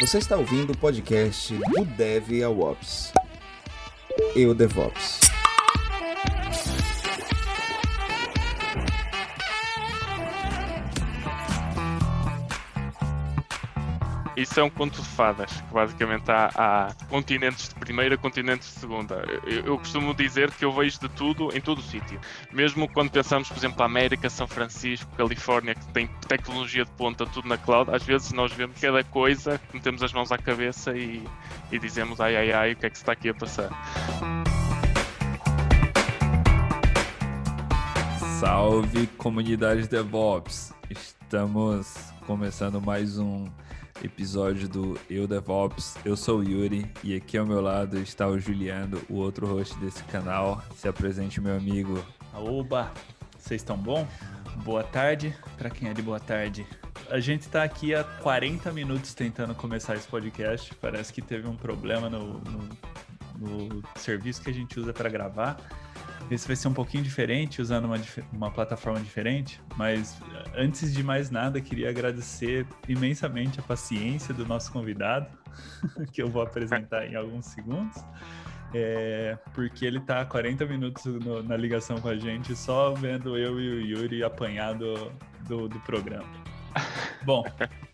Você está ouvindo o podcast do Dev ao Ops. Eu DevOps. Isso é um conto de fadas, que basicamente há, há continentes de primeira, continentes de segunda. Eu, eu, costumo dizer que eu vejo de tudo em todo o sítio. Mesmo quando pensamos, por exemplo, América, São Francisco, Califórnia, que tem tecnologia de ponta, tudo na cloud, às vezes nós vemos cada coisa, metemos as mãos à cabeça e, e dizemos ai ai ai, o que é que se está aqui a passar. Salve comunidade DevOps! Estamos começando mais um episódio do Eu DevOps. Eu sou o Yuri e aqui ao meu lado está o Juliano, o outro host desse canal. Se apresente, meu amigo. Oba! Vocês estão bom? Boa tarde para quem é de boa tarde. A gente está aqui há 40 minutos tentando começar esse podcast. Parece que teve um problema no, no, no serviço que a gente usa para gravar. Esse vai ser um pouquinho diferente, usando uma, uma plataforma diferente, mas antes de mais nada, queria agradecer imensamente a paciência do nosso convidado, que eu vou apresentar em alguns segundos. É, porque ele está há 40 minutos no, na ligação com a gente, só vendo eu e o Yuri apanhado do, do programa. Bom,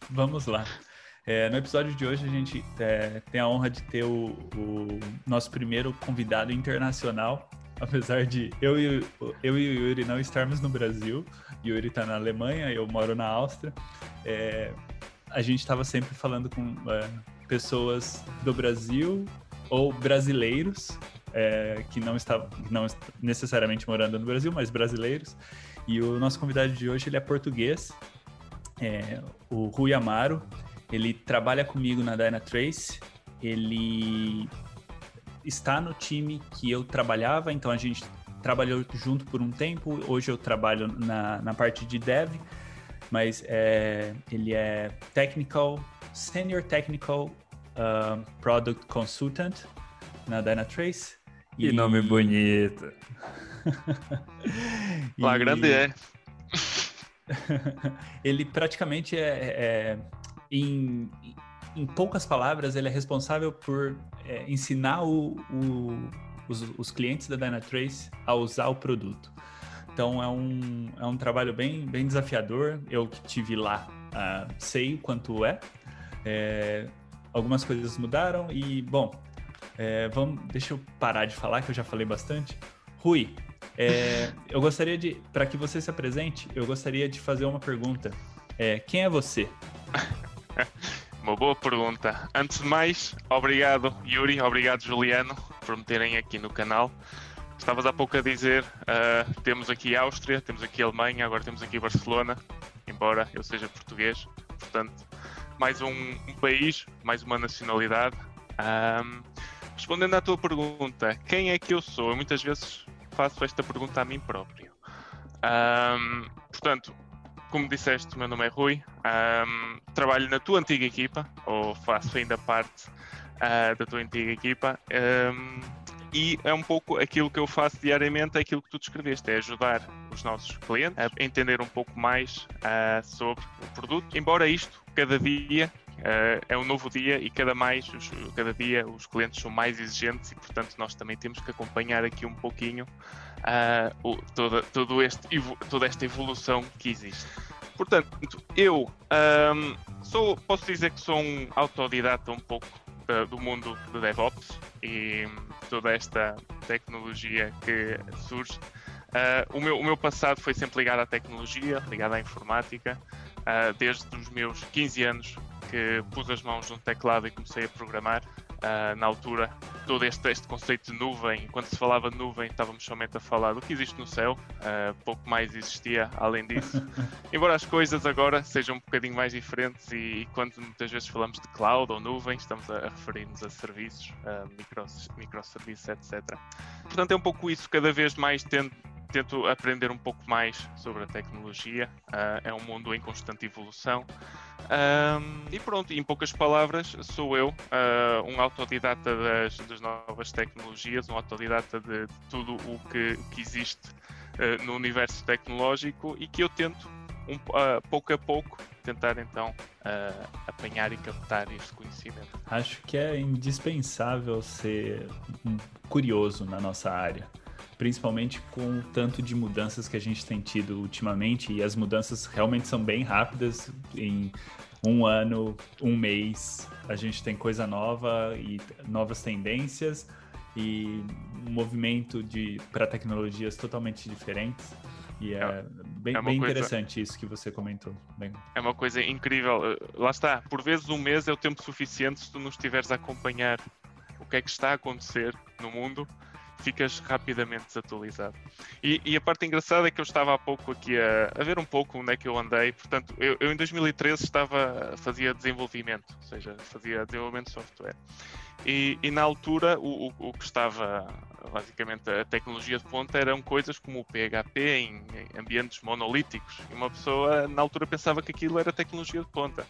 vamos lá. É, no episódio de hoje a gente é, tem a honra de ter o, o, nosso primeiro convidado internacional apesar de eu e, eu e o Yuri não estarmos no Brasil, Yuri está na Alemanha, eu moro na Áustria, é, a gente estava sempre falando com é, pessoas do Brasil ou brasileiros é, que não estavam não necessariamente morando no Brasil, mas brasileiros. E o nosso convidado de hoje ele é português, é, o Rui Amaro. Ele trabalha comigo na Dynatrace. Ele está no time que eu trabalhava, então a gente trabalhou junto por um tempo. Hoje eu trabalho na, na parte de dev, mas é, ele é technical, senior technical uh, product consultant na Dynatrace. Que e... nome bonito. e... Lá grande é. ele praticamente é, é em, em poucas palavras, ele é responsável por é, ensinar o, o, os, os, clientes da Dynatrace a usar o produto. Então é um, é um trabalho bem, bem desafiador. Eu que tive lá uh, sei o quanto é. é. Algumas coisas mudaram e, bom, é, vamos, deixa eu parar de falar, que eu já falei bastante. Rui, é, eu gostaria de, para que você se apresente, eu gostaria de fazer uma pergunta. É, quem é você? Uma boa pergunta. Antes de mais, obrigado Yuri, obrigado Juliano por me terem aqui no canal. Estavas há pouco a dizer, uh, temos aqui Áustria, temos aqui Alemanha, agora temos aqui Barcelona, embora eu seja português, portanto, mais um, um país, mais uma nacionalidade. Um, respondendo à tua pergunta, quem é que eu sou? Eu muitas vezes faço esta pergunta a mim próprio. Um, portanto, como disseste, meu nome é Rui, um, trabalho na tua antiga equipa, ou faço ainda parte uh, da tua antiga equipa, um, e é um pouco aquilo que eu faço diariamente, é aquilo que tu descreveste, é ajudar os nossos clientes a entender um pouco mais uh, sobre o produto, embora isto, cada dia, Uh, é um novo dia e cada mais os, cada dia os clientes são mais exigentes e portanto nós também temos que acompanhar aqui um pouquinho uh, o, toda, todo este, toda esta evolução que existe. Portanto, eu um, sou, posso dizer que sou um autodidata um pouco da, do mundo do DevOps e toda esta tecnologia que surge. Uh, o, meu, o meu passado foi sempre ligado à tecnologia, ligado à informática. Uh, desde os meus 15 anos que pus as mãos no teclado e comecei a programar. Uh, na altura, todo este, este, conceito de nuvem, quando se falava de nuvem, estávamos somente a falar do que existe no céu, uh, pouco mais existia além disso. Embora as coisas agora sejam um bocadinho mais diferentes, e, e quando muitas vezes falamos de cloud ou nuvem, estamos a, a referir-nos a serviços, a microserviços, etc. Portanto, é um pouco isso, cada vez mais tendo tento aprender um pouco mais sobre a tecnologia. Uh, é um mundo em constante evolução. Um, e pronto, em poucas palavras, sou eu, uh, um autodidata das, das, novas tecnologias, um autodidata de, de tudo o que, que existe uh, no universo tecnológico e que eu tento, um, uh, pouco a pouco, tentar então apanhar e captar este conhecimento. Acho que é indispensável ser curioso na nossa área principalmente com o tanto de mudanças que a gente tem tido ultimamente, e as mudanças realmente são bem rápidas. Em um ano, um mês, a gente tem coisa nova e novas tendências e um movimento de para tecnologias totalmente diferentes. E é, é bem, é bem coisa... interessante isso que você comentou. Bem... É uma coisa incrível. Lá está, por vezes um mês é o tempo suficiente se tu não estiveres a acompanhar o que é que está a acontecer no mundo ficas rapidamente desatualizado. E, e, a parte engraçada é que eu estava há pouco aqui a, a ver um pouco onde é que eu andei. Portanto, eu, eu, em 2013 estava fazia desenvolvimento, ou seja, fazia desenvolvimento de software. E, e na altura o, o, o, que estava basicamente a tecnologia de ponta eram coisas como o PHP em, em ambientes monolíticos. E uma pessoa na altura pensava que aquilo era tecnologia de ponta.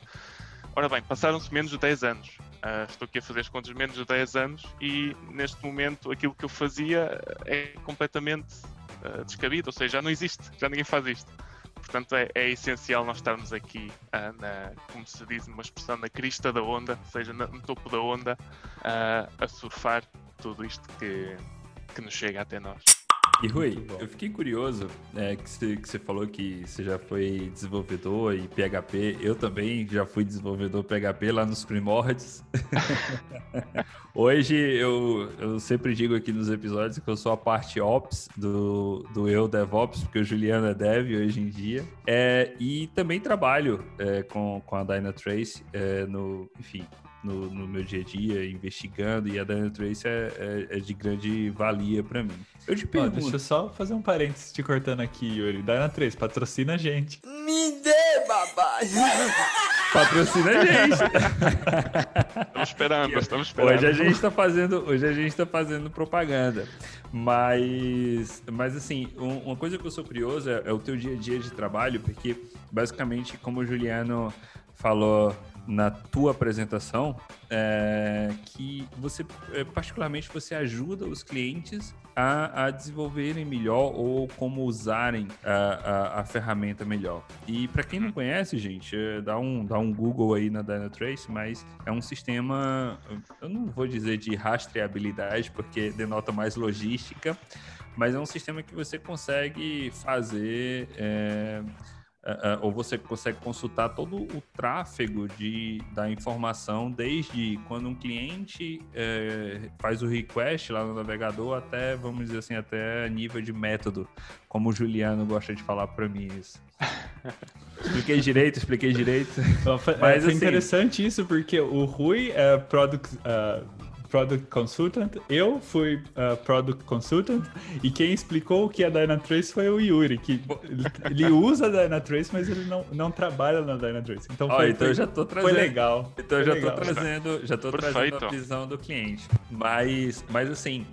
Ora bem, passaram-se menos de 10 anos. Uh, estou aqui a fazer as contas menos de 10 anos e neste momento aquilo que eu fazia é completamente uh, descabido, ou seja, já não existe, já ninguém faz isto. Portanto, é, é essencial nós estarmos aqui, uh, na, como se diz, numa expressão, na crista da onda, ou seja, no topo da onda, a surfar tudo isto que, que nos chega até nós. E Rui, eu fiquei curioso é, que, você, falou que você já foi desenvolvedor e PHP. Eu também já fui desenvolvedor PHP lá nos primórdios. Hoje eu, eu sempre digo aqui nos episódios que eu sou a parte Ops do, do eu DevOps, porque o Juliano é Dev hoje em dia. É, e também trabalho é, com, com a Dynatrace é, no, enfim, no, no, meu dia a dia, investigando, e a Dynatrace é, é, é de grande valia para mim. Eu te pergunto... deixa eu só fazer um parênteses te cortando aqui, Yuri. Dynatrace, patrocina a gente. Me dê, babá! Patrocina a gente. estamos esperando, estamos esperando. Hoje a gente tá fazendo, hoje a gente tá fazendo propaganda. Mas, mas assim, um, uma coisa que eu sou curioso é, é o teu dia a dia de trabalho, porque basicamente, como o Juliano falou na tua apresentação é, que você, é, particularmente, você ajuda os clientes a, a desenvolverem melhor ou como usarem a, a, a ferramenta melhor. E para quem não conhece, gente, é, dá um, dá um Google aí na Dynatrace, mas é um sistema, eu não vou dizer de rastreabilidade, porque denota mais logística, mas é um sistema que você consegue fazer. É, Uh, ou você consegue consultar todo o tráfego de, da informação, desde quando um cliente uh, faz o request lá no navegador até, vamos dizer assim, até nível de método, como o Juliano gosta de falar para mim isso. expliquei direito, expliquei direito. Mas é assim, interessante isso, porque o Rui é product, uh, Product Consultant, eu fui uh, Product Consultant, e quem explicou o que é Dynatrace foi o Yuri, que ele usa a Dynatrace, mas ele não, não trabalha na Dynatrace. Então, foi, oh, então foi, já tô trazendo, foi legal. Então foi já legal. tô trazendo, já tô trazendo a visão do cliente. Mas, mas assim,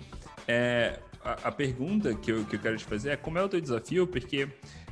é, a, a, pergunta que eu, que eu quero te fazer é como é o teu desafio, porque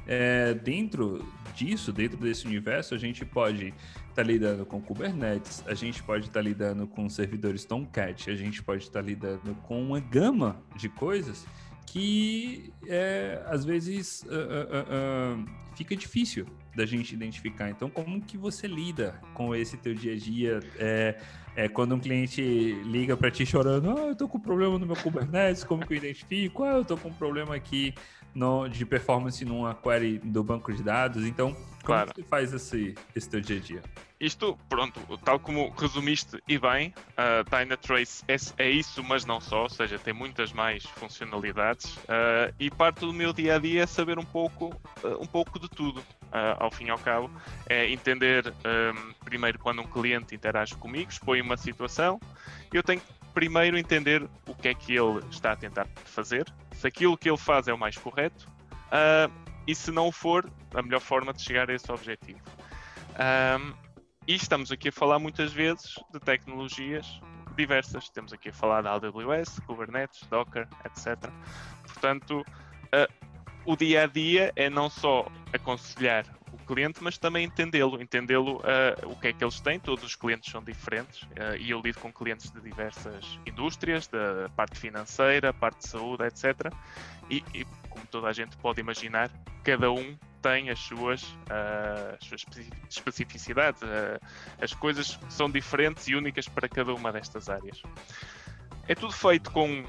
é, dentro disso, dentro desse universo, a gente pode estar tá lidando com Kubernetes, a gente pode estar tá lidando com servidores Tomcat, a gente pode estar tá lidando com uma gama de coisas que é, às vezes uh, uh, uh, fica difícil da gente identificar. Então, como que você lida com esse teu dia a dia? É, é quando um cliente liga para ti chorando, ah, eu tô com problema no meu Kubernetes, como que eu identifico? Ah, eu tô com um problema aqui no, de performance numa query do banco de dados. Então, como claro. você faz esse, esse teu dia a dia? Isto, pronto, tal como resumiste e bem, a uh, Dynatrace é, é, isso, mas não só, ou seja, tem muitas mais funcionalidades uh, e parte do meu dia a dia é saber um pouco, uh, um pouco de tudo, uh, ao fim e ao cabo. É entender, um, primeiro, quando um cliente interage comigo, expõe uma situação, eu tenho que primeiro entender o que é que ele está a tentar fazer, se aquilo que ele faz é o mais correto uh, e se não for, a melhor forma de chegar a esse objetivo. Um, e estamos aqui a falar muitas vezes de tecnologias diversas. Temos aqui a falar da AWS, Kubernetes, Docker, etc. Portanto, uh, o dia a dia é não só aconselhar cliente, mas também entendê-lo, entendê-lo uh, o que é que eles têm. Todos os clientes são diferentes uh, e eu lido com clientes de diversas indústrias, da parte financeira, parte de saúde, etc. E, e, como toda a gente pode imaginar, cada um tem as suas, uh, as suas especificidades, as coisas são diferentes e únicas para cada uma destas áreas. É tudo feito com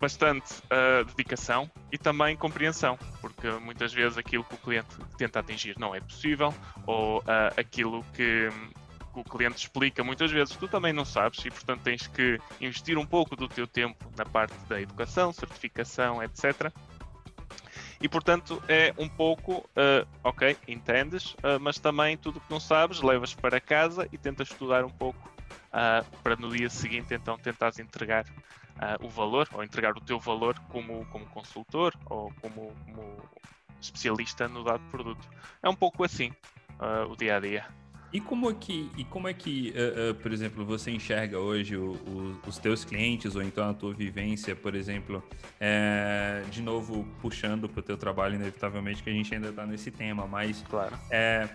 bastante uh, dedicação e também compreensão, porque muitas vezes aquilo que o cliente tenta atingir não é possível, ou uh, aquilo que, que, o cliente explica muitas vezes tu também não sabes e portanto tens que investir um pouco do teu tempo na parte da educação, certificação, etc. E portanto é um pouco, uh, ok, entendes, mas também tudo que não sabes levas para casa e tentas estudar um pouco para no dia seguinte então tentares entregar uh, o valor, ou entregar o teu valor como, como consultor ou como, como especialista no dado produto. É um pouco assim uh, o dia a dia. E como é que, e como é que uh, uh, por exemplo, você enxerga hoje o, o, os teus clientes ou então a tua vivência, por exemplo, é, de novo puxando para o teu trabalho, inevitavelmente que a gente ainda está nesse tema, mas claro. É,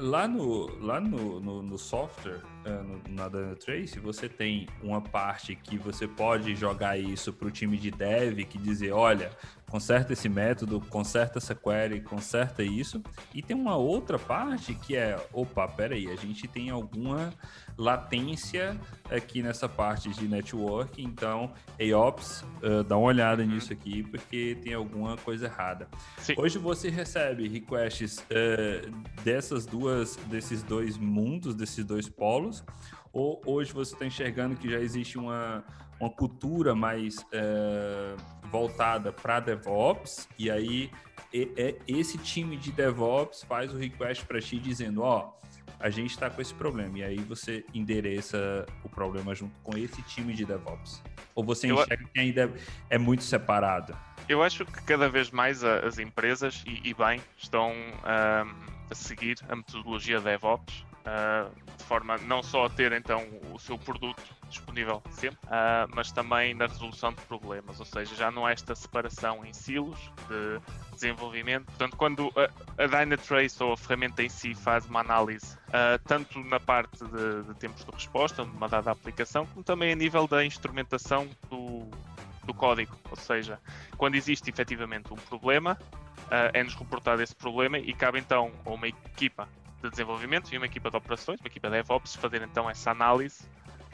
lá no, lá no, no, no software, no, na Dynatrace, você tem uma parte que você pode jogar isso para o time de dev, que dizer, olha, conserta esse método, conserta essa query, conserta isso. E tem uma outra parte que é, opa, peraí, a gente tem alguma latência aqui nessa parte de network, então AOps, uh, dá uma olhada uhum. nisso aqui, porque tem alguma coisa errada. Sim. Hoje você recebe requests uh, dessas duas, desses dois mundos, desses dois polos, ou hoje você está enxergando que já existe uma uma cultura mais é, voltada para DevOps, e aí e, e, esse time de DevOps faz o request para ti dizendo, ó, a gente está com esse problema, e aí você endereça o problema junto com esse time de DevOps. Ou você enxerga Eu... que ainda é muito separado? Eu acho que cada vez mais as empresas, e, e bem, estão um, a seguir a metodologia DevOps, uh, de forma não só a ter então o seu produto disponível sempre, uh, mas também na resolução de problemas, ou seja, já não há esta separação em silos de desenvolvimento. Portanto, quando a, a Dynatrace ou a ferramenta em si faz uma análise, uh, tanto na parte de, de, tempos de resposta de uma dada aplicação, como também a nível da instrumentação do, do código, ou seja, quando existe efetivamente um problema, uh, é-nos reportado esse problema e cabe então a uma equipa de desenvolvimento e uma equipa de operações, uma equipa de DevOps, fazer então essa análise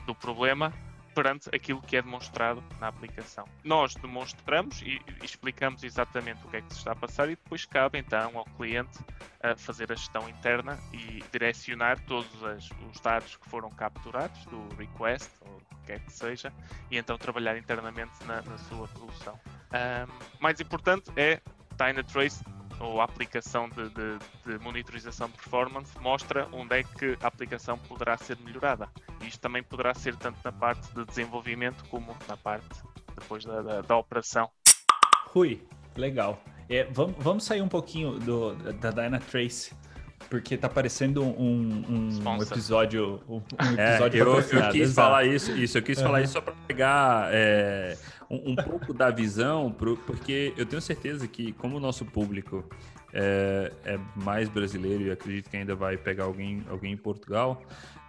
do problema perante aquilo que é demonstrado na aplicação. Nós demonstramos e, explicamos exatamente o que é que se está a passar e depois cabe então ao cliente a fazer a gestão interna e direcionar todos os dados que foram capturados do request ou o que quer que seja e então trabalhar internamente na, na sua solução. Um, mais importante é Dynatrace ou a aplicação de, de, de, monitorização de performance mostra onde é que a aplicação poderá ser melhorada. Isto também poderá ser tanto na parte de desenvolvimento como na parte depois da, da, da operação. Rui, legal. É, vamos, vamos sair um pouquinho do, da Dynatrace porque tá parecendo um, um, um episódio. Um, é, episódio é, eu, eu, quis falar isso, isso, eu quis uhum. falar isso só para pegar é, um, um, pouco da visão, pro, porque eu tenho certeza que, como o nosso público é, é mais brasileiro e acredito que ainda vai pegar alguém, alguém em Portugal,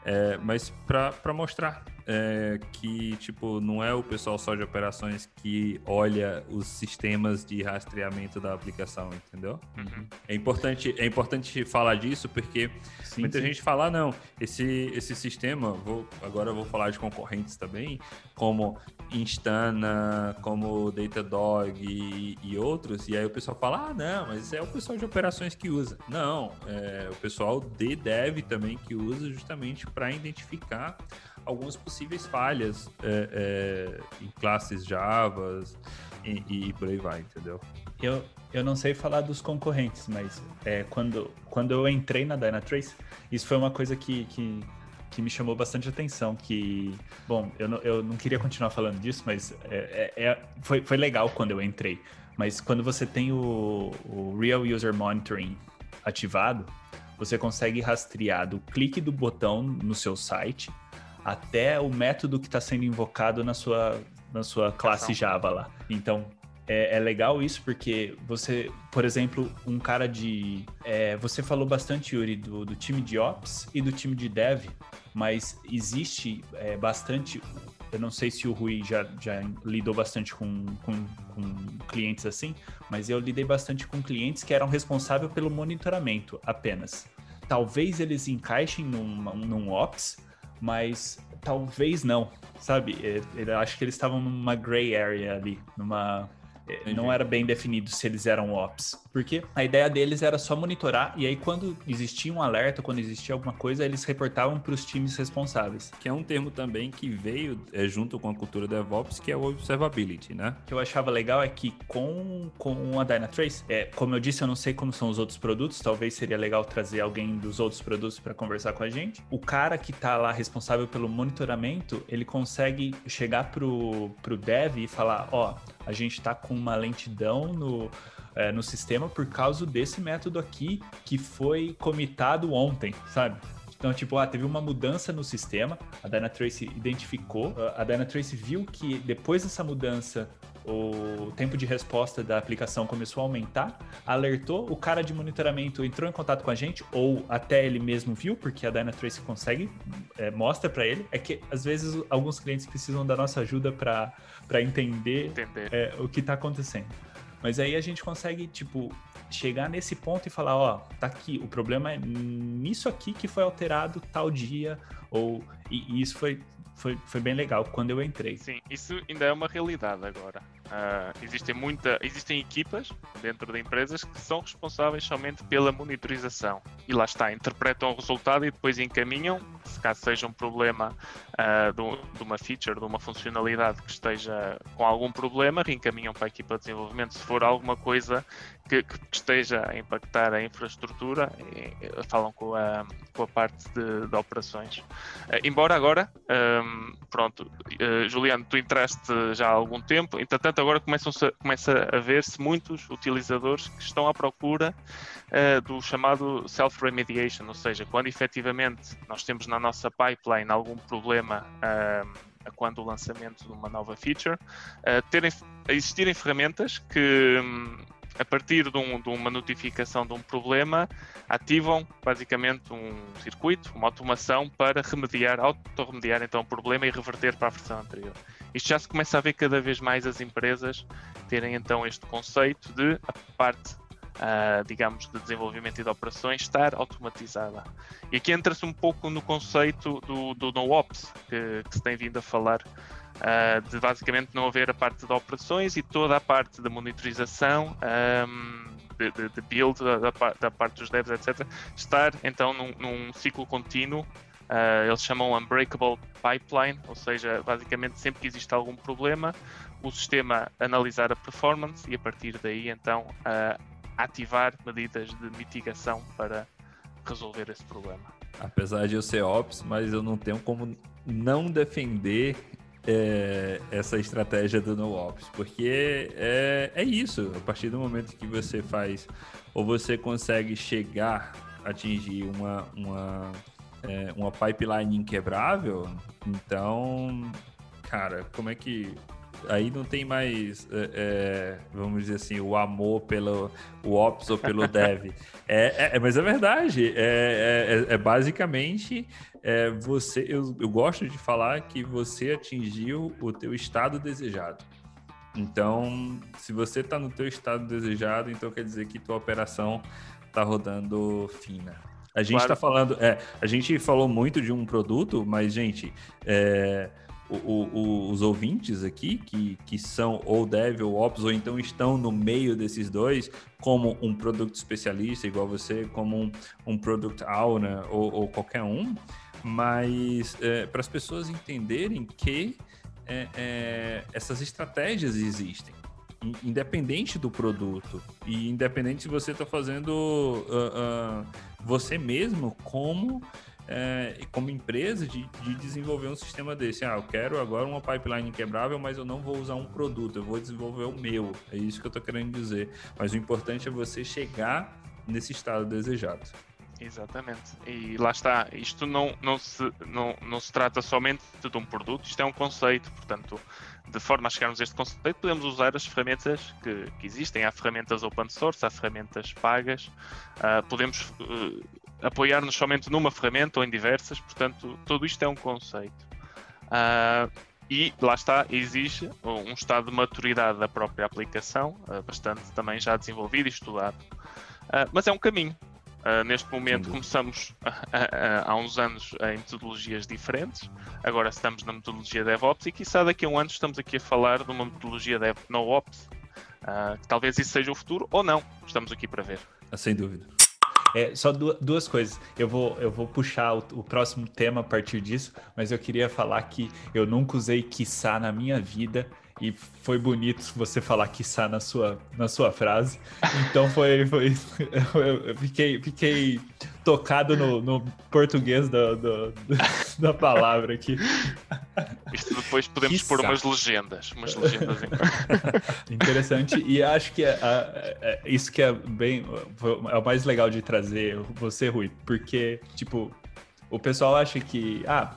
é, mas para mostrar é, que tipo não é o pessoal só de operações que olha os sistemas de rastreamento da aplicação, entendeu? Uhum. É importante é importante falar disso porque sim, muita sim. gente fala não esse esse sistema vou agora eu vou falar de concorrentes também como Instana, como Datadog e, e outros e aí o pessoal fala ah não mas é o pessoal de operações que usa não é o pessoal de dev também que usa justamente para identificar algumas possíveis falhas é, é, em classes Java e, e, por aí vai, entendeu? Eu, eu não sei falar dos concorrentes, mas é, quando, quando eu entrei na Dynatrace, isso foi uma coisa que, que, que me chamou bastante atenção, que, bom, eu não, eu não queria continuar falando disso, mas é, é, é foi, foi legal quando eu entrei, mas quando você tem o, o Real User Monitoring ativado, você consegue rastrear do clique do botão no seu site até o método que está sendo invocado na sua, na sua classe Java lá. Então, é, é, legal isso porque você, por exemplo, um cara de. É, você falou bastante, Yuri, do, do, time de Ops e do time de Dev, mas existe é, bastante. Eu não sei se o Rui já, já lidou bastante com, com, com clientes assim, mas eu lidei bastante com clientes que eram responsáveis pelo monitoramento apenas. Talvez eles encaixem num, num Ops, mas talvez não, sabe? É, eu acho que eles estavam numa gray area ali, numa Entendi. Não era bem definido se eles eram ops. Porque a ideia deles era só monitorar, e aí quando existia um alerta, quando existia alguma coisa, eles reportavam para os times responsáveis. Que é um termo também que veio é, junto com a cultura DevOps, que é o Observability, né? O que eu achava legal é que com, com a Dynatrace, é, como eu disse, eu não sei como são os outros produtos, talvez seria legal trazer alguém dos outros produtos para conversar com a gente. O cara que está lá responsável pelo monitoramento, ele consegue chegar pro, pro dev e falar, ó, oh, a gente está com uma lentidão no, é, no sistema por causa desse método aqui que foi comitado ontem, sabe? Então, tipo, ah, teve uma mudança no sistema, a Dynatrace identificou, a Dynatrace viu que depois dessa mudança o tempo de resposta da aplicação começou a aumentar, alertou, o cara de monitoramento entrou em contato com a gente, ou até ele mesmo viu, porque a Dynatrace consegue, é, mostra para ele. É que às vezes alguns clientes precisam da nossa ajuda para entender, entender. É, o que está acontecendo. Mas aí a gente consegue, tipo, chegar nesse ponto e falar, ó, tá aqui, o problema é nisso aqui que foi alterado tal dia, ou e, e isso foi, foi, foi bem legal quando eu entrei. Sim, isso ainda é uma realidade agora. Uh, existem, muita, existem equipas dentro de empresas que são responsáveis somente pela monitorização. E lá está, interpretam o resultado e depois encaminham, caso seja um problema uh, de, de, uma feature, de uma funcionalidade que esteja com algum problema, reencaminham para a equipa de desenvolvimento. Se for alguma coisa que, que esteja a impactar a infraestrutura, e, e, falam com a, com a parte de, de operações. Uh, embora agora, um, pronto, Juliano, tu entraste já há algum tempo, entretanto, agora começam -se, começa a ver-se muitos utilizadores que estão à procura uh, do chamado self-remediation, ou seja, quando efetivamente nós temos na nossa pipeline algum problema uh, quando o lançamento de uma nova feature, uh, terem, existirem ferramentas que um, a partir de, um, de, uma notificação de um problema, ativam basicamente um circuito, uma automação para remediar, auto-remediar então o problema e reverter para a versão anterior. Isto já se começa a ver cada vez mais as empresas terem então este conceito de a parte, uh, digamos, de desenvolvimento e de operações estar automatizada. E aqui entra-se um pouco no conceito do, do NoOps, que, que se tem vindo a falar uh, de basicamente não haver a parte de operações e toda a parte da monitorização, um, de, de, de, build, da, da, parte dos devs, etc., estar então num, num ciclo contínuo. Uh, eles chamam Unbreakable Pipeline, ou seja, basicamente sempre que existe algum problema, o sistema analisar a performance e a partir daí então uh, ativar medidas de mitigação para resolver esse problema. Apesar de eu ser ops, mas eu não tenho como não defender é, essa estratégia do no-ops, porque é, é isso, a partir do momento que você faz, ou você consegue chegar, atingir uma, uma, é, uma pipeline inquebrável, então, cara, como é que aí não tem mais, é, é, vamos dizer assim, o amor pelo o Ops ou pelo Dev. É, é, mas é verdade. É, é, é basicamente é, você. Eu, eu gosto de falar que você atingiu o teu estado desejado. Então, se você está no teu estado desejado, então quer dizer que tua operação está rodando fina. A gente está claro. falando, é, a gente falou muito de um produto, mas gente, é, o, o, os ouvintes aqui, que, que são ou dev ou ops, ou então estão no meio desses dois, como um produto especialista, igual você, como um, um product owner ou, ou qualquer um, mas é, para as pessoas entenderem que é, é, essas estratégias existem independente do produto. E independente se você está fazendo uh, uh, você mesmo como é, como empresa de, de, desenvolver um sistema desse. Ah, eu quero agora uma pipeline inquebrável, mas eu não vou usar um produto, eu vou desenvolver o meu. É isso que eu estou querendo dizer. Mas o importante é você chegar nesse estado desejado. Exatamente. E lá está, isto não, não, se, não, não se trata somente de um produto, isto é um conceito, portanto, de forma a chegarmos a este conceito, podemos usar as ferramentas que, que existem. Há ferramentas open source, há ferramentas pagas, uh, podemos uh, apoiar-nos somente numa ferramenta ou em diversas, portanto, tudo isto é um conceito. Uh, e lá está, exige um estado de maturidade da própria aplicação, bastante também já desenvolvido e estudado. mas é um caminho, Uh, neste momento começamos há uns anos em metodologias diferentes, agora estamos na metodologia DevOps e quizá daqui a um ano estamos aqui a falar de uma metodologia Dev NoOps, uh, que talvez isso seja o futuro ou não, estamos aqui para ver. Sem dúvida. É, só duas coisas. Eu vou, eu vou puxar o, o, próximo tema a partir disso, mas eu queria falar que eu nunca usei quiçá na minha vida e foi bonito você falar quiçá na sua, na sua frase. Então foi. foi eu fiquei, fiquei tocado no, no português da, da, da palavra aqui. Isto depois podemos quiçá. pôr umas legendas. Umas legendas Interessante. E acho que é, é, isso que é bem. É o mais legal de trazer você, Rui, porque, tipo, o pessoal acha que, ah,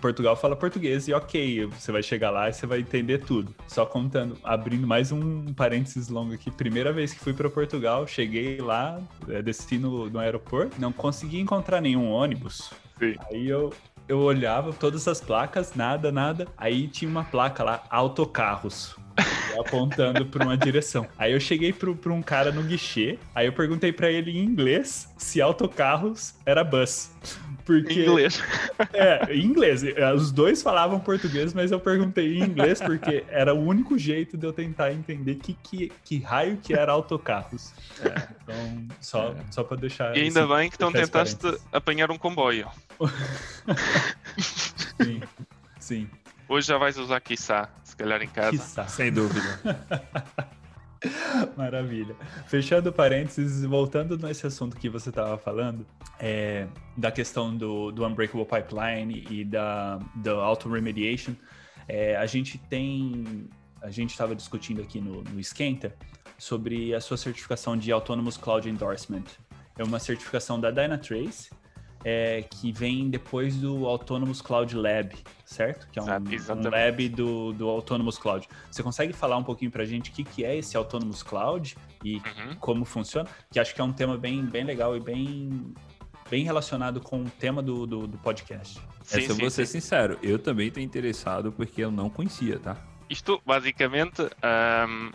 Portugal fala português e ok, você vai chegar lá e você vai entender tudo. Só contando, abrindo mais um parênteses longo aqui. Primeira vez que fui para Portugal, cheguei lá, é, desci no, no aeroporto, não consegui encontrar nenhum ônibus. Sim. Aí eu, eu olhava todas as placas, nada, nada. Aí tinha uma placa lá, autocarros. apontando para uma direção. Aí eu cheguei para um cara no guichê, aí eu perguntei para ele em inglês se autocarros era bus. Porque, em inglês. É, em inglês. Os dois falavam português, mas eu perguntei em inglês porque era o único jeito de eu tentar entender que, que, que raio que era autocarros. É, então, só, é. só para deixar. E ainda esse, bem que então tentaste apanhar um comboio. sim, sim. Hoje já vais usar quiçá, se calhar em casa. Quiçá. Sem dúvida. Maravilha. Fechando parênteses, voltando nesse assunto que você estava falando, é, da questão do, do Unbreakable Pipeline e da, da Auto Remediation, é, a gente tem. A gente estava discutindo aqui no, no Esquenta sobre a sua certificação de Autonomous Cloud Endorsement. É uma certificação da Dynatrace é, que vem depois do Autonomous Cloud Lab, certo? Que é um, um lab do, do Autonomous Cloud. Você consegue falar um pouquinho para a gente o que, que é esse Autonomous Cloud e uhum. como funciona? Que acho que é um tema bem, bem legal e bem, bem relacionado com o tema do, do, do podcast. Sim, Essa, eu vou ser sincero, eu também estou interessado porque eu não conhecia, tá? Isto, basicamente, um,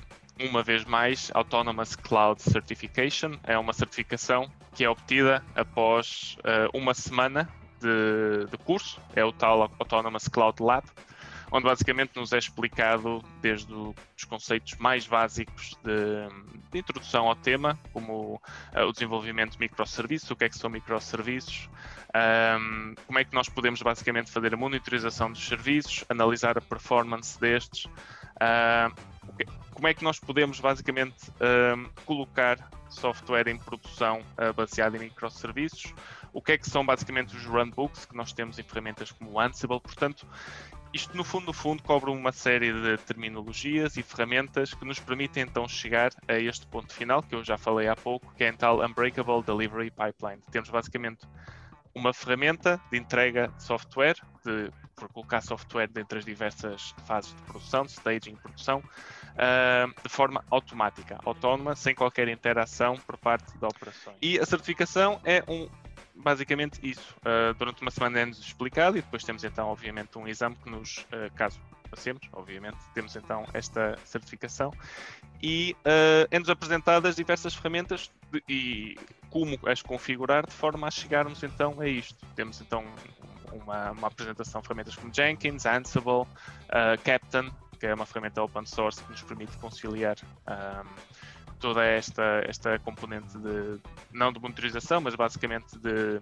uma vez mais, Autonomous Cloud Certification é uma certificação que é obtida após uh, uma semana de, de, curso, é o tal Autonomous Cloud Lab, onde basicamente nos é explicado desde os conceitos mais básicos de, de introdução ao tema, como uh, o desenvolvimento de microserviços, o que é que são microserviços, um, como é que nós podemos basicamente fazer a monitorização dos serviços, analisar a performance destes, uh, como é que nós podemos basicamente uh, colocar software em produção uh, baseado em microserviços, o que é que são basicamente os runbooks que nós temos em ferramentas como o Ansible, portanto, isto no fundo, no fundo cobre uma série de terminologias e ferramentas que nos permitem então chegar a este ponto final que eu já falei há pouco, que é a tal Unbreakable Delivery Pipeline. Temos basicamente uma ferramenta de entrega de software, de, por colocar software dentro das diversas fases de produção, de staging, produção, de forma automática, autónoma, sem qualquer interação por parte da operação. E a certificação é um basicamente isso. Uh, durante uma semana é-nos explicado e depois temos então, obviamente, um exame que nos, uh, caso passemos, obviamente, temos então esta certificação e uh, é-nos apresentadas diversas ferramentas de, e como as configurar de forma a chegarmos então a isto. Temos então uma, uma apresentação de ferramentas como Jenkins, Ansible, uh, Captain, que é uma ferramenta open source que nos permite conciliar um, toda esta, esta componente de, não de monitorização, mas basicamente de,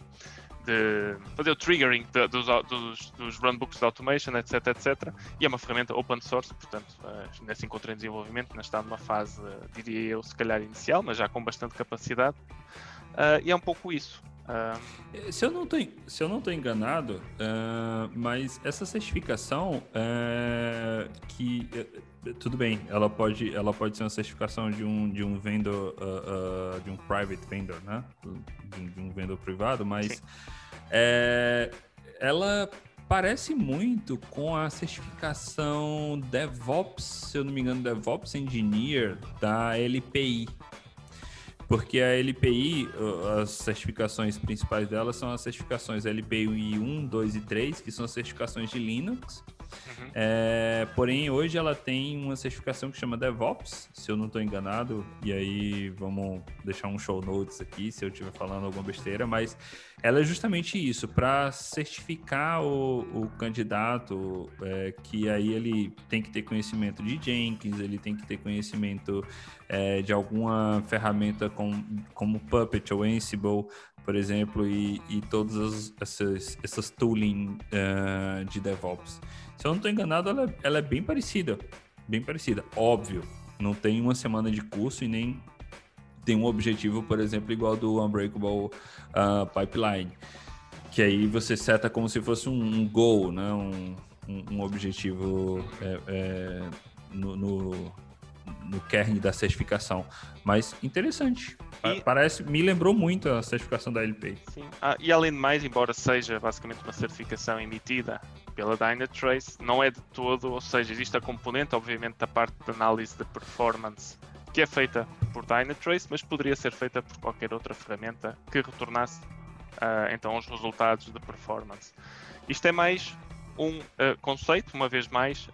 de fazer o triggering de, dos, dos, dos runbooks de automation, etc, etc. E é uma ferramenta open source, portanto, uh, ainda se encontra em desenvolvimento, ainda está numa fase, uh, diria eu, se calhar inicial, mas já com bastante capacidade. Uh, e é um pouco isso. Uh... Se eu não estou se eu não tô enganado, uh, mas essa certificação uh, que tudo bem, ela pode, ela pode ser uma certificação de um, de um vendor, de um private vendor, né? De, de um vendor privado, mas é, ela parece muito com a certificação DevOps, se eu não me engano, DevOps Engineer da LPI. Porque a LPI, as certificações principais dela são as certificações LPI 1, 2 e 3, que são as certificações de Linux. Uhum. É, porém, hoje ela tem uma certificação que chama DevOps, se eu não estou enganado, e aí vamos deixar um show notes aqui se eu estiver falando alguma besteira, mas ela é justamente isso, para certificar o, o candidato, é, que aí ele tem que ter conhecimento de Jenkins, ele tem que ter conhecimento é, de alguma ferramenta com, como Puppet ou Ansible, por exemplo, e, e todas as, essas, essas tooling uh, de DevOps. Se eu não estou enganado, ela, ela é bem parecida. Bem parecida. Óbvio, não tem uma semana de curso e nem tem um objetivo, por exemplo, igual do Unbreakable uh, Pipeline. Que aí você seta como se fosse um, goal, né? um, um, um objetivo é, é, no, no, no kernel da certificação. Mas interessante. E... Parece, me lembrou muito a certificação da LP. Sim. Ah, e além de mais, embora seja basicamente uma certificação emitida pela Dynatrace, não é de todo, ou seja, existe a componente, obviamente, da parte de análise de performance que é feita por Dynatrace, mas poderia ser feita por qualquer outra ferramenta que retornasse uh, então os resultados de performance. Isto é mais um uh, conceito, uma vez mais,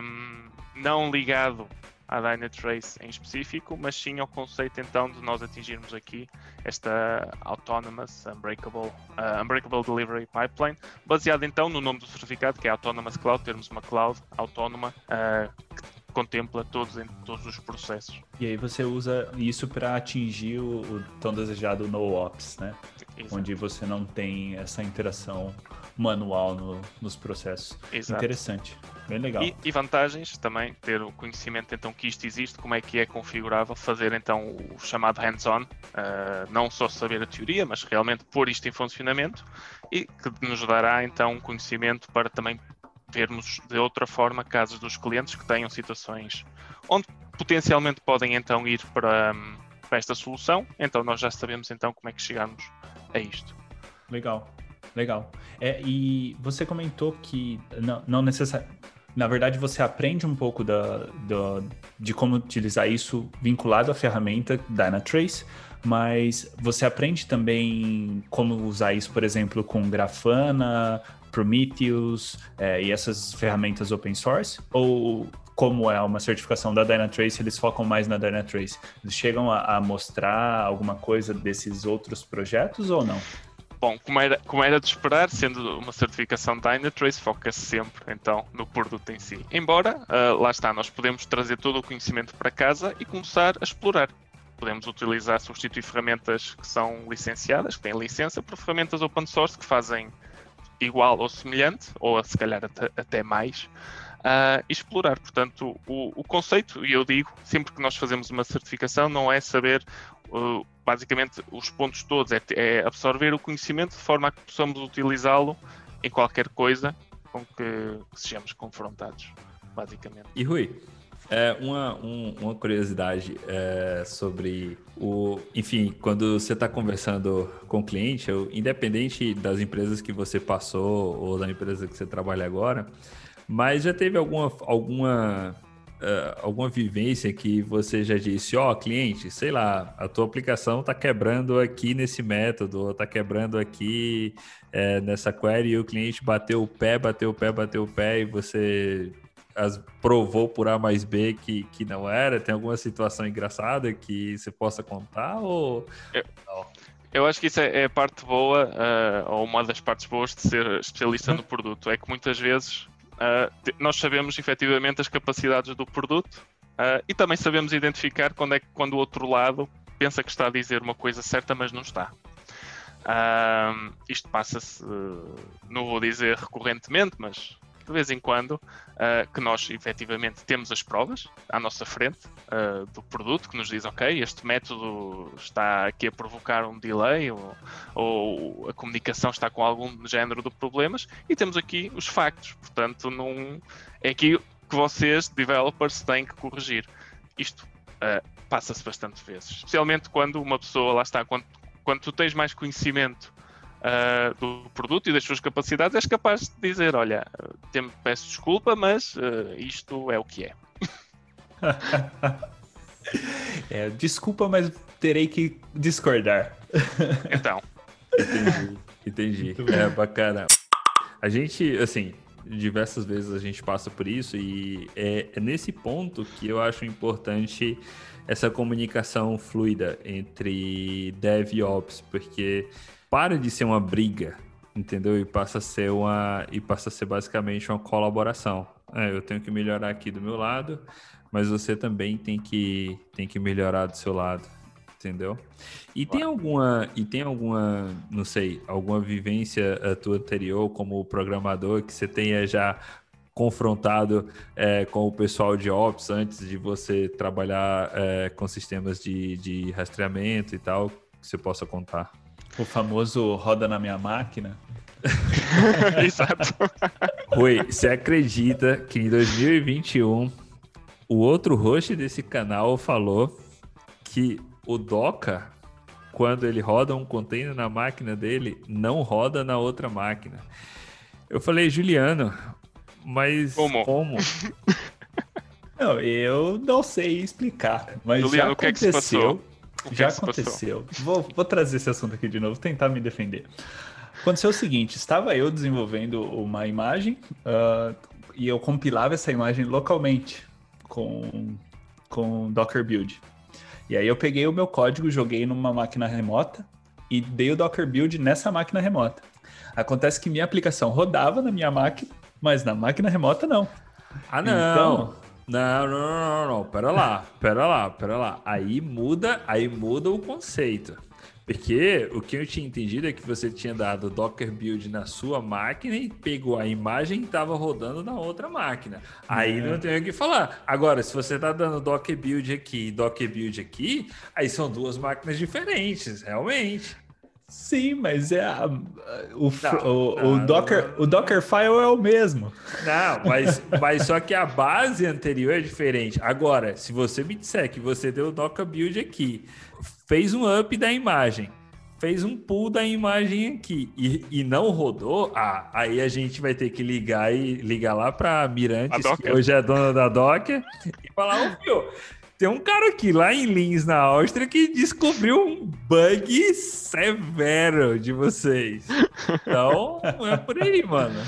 um, não ligado à Dynatrace em específico, mas sim ao conceito então de nós atingirmos aqui esta Autonomous Unbreakable, uh, Unbreakable Delivery Pipeline, baseado então no nome do certificado, que é Autonomous Cloud, termos uma cloud autónoma uh, que contempla todos, todos os processos. E aí você usa isso para atingir o, o, tão desejado no-ops, né? Exato. Onde você não tem essa interação manual no, nos processos. Exato. Interessante. Bem legal. E, e, vantagens também, ter o conhecimento então que isto existe, como é que é configurável, fazer então o chamado hands-on, uh, não só saber a teoria, mas realmente pôr isto em funcionamento e que nos dará então um conhecimento para também vermos de outra forma casos dos clientes que tenham situações onde potencialmente podem então ir para, para esta solução, então nós já sabemos então como é que chegamos a isto. Legal. Legal. É, e você comentou que não, não necessariamente. Na verdade, você aprende um pouco da, da, de como utilizar isso vinculado à ferramenta Dynatrace, mas você aprende também como usar isso, por exemplo, com Grafana, Prometheus é, e essas ferramentas open source? Ou como é uma certificação da Dynatrace, eles focam mais na Dynatrace? Eles chegam a, a mostrar alguma coisa desses outros projetos ou não? Bom, como era, como era de esperar, sendo uma certificação Dynatrace, foca-se sempre então no produto em si. Embora, uh, lá está, nós podemos trazer todo o conhecimento para casa e começar a explorar. Podemos utilizar, substituir ferramentas que são licenciadas, que têm licença, por ferramentas open source que fazem igual ou semelhante, ou se calhar até, até mais, uh, explorar. Portanto, o, o, conceito, e eu digo, sempre que nós fazemos uma certificação, não é saber uh, basicamente os pontos todos, é, é, absorver o conhecimento de forma a que possamos utilizá-lo em qualquer coisa com que, sejamos confrontados, basicamente. E Rui, é, uma, um, uma curiosidade é, sobre o. Enfim, quando você está conversando com o cliente, independente das empresas que você passou ou da empresa que você trabalha agora, mas já teve alguma, alguma uh, alguma vivência que você já disse, ó, oh, cliente, sei lá, a tua aplicação está quebrando aqui nesse método, ou está quebrando aqui é, nessa query, e o cliente bateu o pé, bateu o pé, bateu o pé, e você as, provou por A mais B que, que não era? Tem alguma situação engraçada que você possa contar? Ou... Eu, eu acho que isso é, é a parte boa, uh, ou uma das partes boas de ser especialista no produto. É que muitas vezes Uh, nós sabemos efetivamente as capacidades do produto uh, e também sabemos identificar quando é que quando o outro lado pensa que está a dizer uma coisa certa, mas não está. Uh, isto passa-se, não vou dizer recorrentemente, mas de vez em quando, uh, que nós efetivamente temos as provas à nossa frente uh, do produto, que nos diz, ok, este método está aqui a provocar um delay ou, ou, a comunicação está com algum género de problemas e temos aqui os factos. Portanto, não, é aqui que vocês, developers, têm que corrigir. Isto uh, passa-se bastante vezes, especialmente quando uma pessoa, lá está, quando, quando tu tens mais conhecimento uh, do produto e das suas capacidades, és capaz de dizer: Olha, tem, peço desculpa, mas uh, isto é o que é. é. Desculpa, mas terei que discordar. Então. Entendi, entendi. É bacana. A gente, assim, diversas vezes a gente passa por isso e é, é nesse ponto que eu acho importante essa comunicação fluida entre dev e ops, porque para de ser uma briga, entendeu? E passa a ser uma e passa a ser basicamente uma colaboração. É, eu tenho que melhorar aqui do meu lado, mas você também tem que tem que melhorar do seu lado, entendeu? E tem alguma e tem alguma, não sei, alguma vivência a tua anterior como programador que você tenha já confrontado é, com o pessoal de Ops antes de você trabalhar é, com sistemas de, de rastreamento e tal, que você possa contar? O famoso roda na minha máquina. Exato. Rui, você acredita que em 2021 o outro host desse canal falou que o Docker, quando ele roda um container na máquina dele, não roda na outra máquina. Eu falei, Juliano, mas como? como? Não, eu não sei explicar, mas Juliano, já aconteceu. Que já aconteceu. Vou, vou trazer esse assunto aqui de novo, tentar me defender. Aconteceu o seguinte: estava eu desenvolvendo uma imagem uh, e eu compilava essa imagem localmente com, com Docker Build. E aí eu peguei o meu código, joguei numa máquina remota e dei o Docker Build nessa máquina remota. Acontece que minha aplicação rodava na minha máquina, mas na máquina remota não. Ah, não. Então, não, não, não, não, não, pera lá, pera lá, pera lá. Aí muda, aí muda o conceito. Porque o que eu tinha entendido é que você tinha dado Docker build na sua máquina e pegou a imagem e estava rodando na outra máquina. Aí é. não tem o que falar. Agora, se você está dando Docker build aqui e Docker build aqui, aí são duas máquinas diferentes, realmente. Sim, mas é a, o, não, o, não, o, Docker, não, o Docker file é o mesmo. Não, mas, mas só que a base anterior é diferente. Agora, se você me disser que você deu o Docker build aqui, fez um up da imagem, fez um pull da imagem aqui e, e não rodou, ah, aí a gente vai ter que ligar e ligar lá para Mirantes, que hoje é dona da Docker, e falar, ô, filho, tem um cara aqui lá em Linz, na Áustria, que descobriu um bug severo de vocês. Então, é por aí, mano.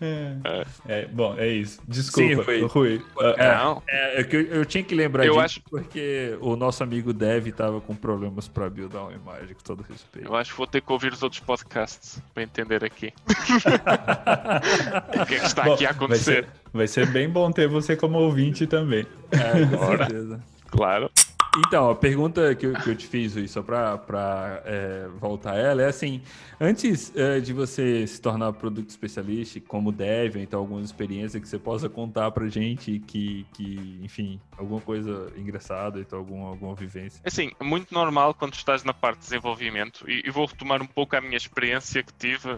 É, é bom, é isso. Desculpa, Sim, Rui. É, Não. É, é, eu, eu tinha que lembrar eu disso acho... porque o nosso amigo Dev tava com problemas para buildar uma imagem, com todo respeito. Eu acho que vou ter que ouvir os outros podcasts para entender aqui. o que é que está bom, aqui a acontecer. Vai ser, bem bom ter você como ouvinte também. É, com certeza. Claro. Então, a pergunta que eu, que eu te fiz, aí, só para é, voltar a ela, é assim: antes é, de você se tornar produto especialista, como deve, então alguma experiência que você possa contar para gente, que, que, enfim, alguma coisa engraçada, então alguma, alguma vivência? Assim, é muito normal quando estás na parte de desenvolvimento, e, e vou retomar um pouco a minha experiência que tive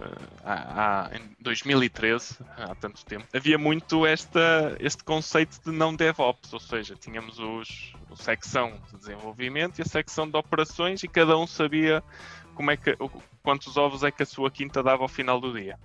há, há, em 2013, há tanto tempo. Havia muito esta, este conceito de não DevOps, ou seja, tínhamos os, secção de desenvolvimento e a secção de operações e cada um sabia como é que, quantos ovos é que a sua quinta dava ao final do dia.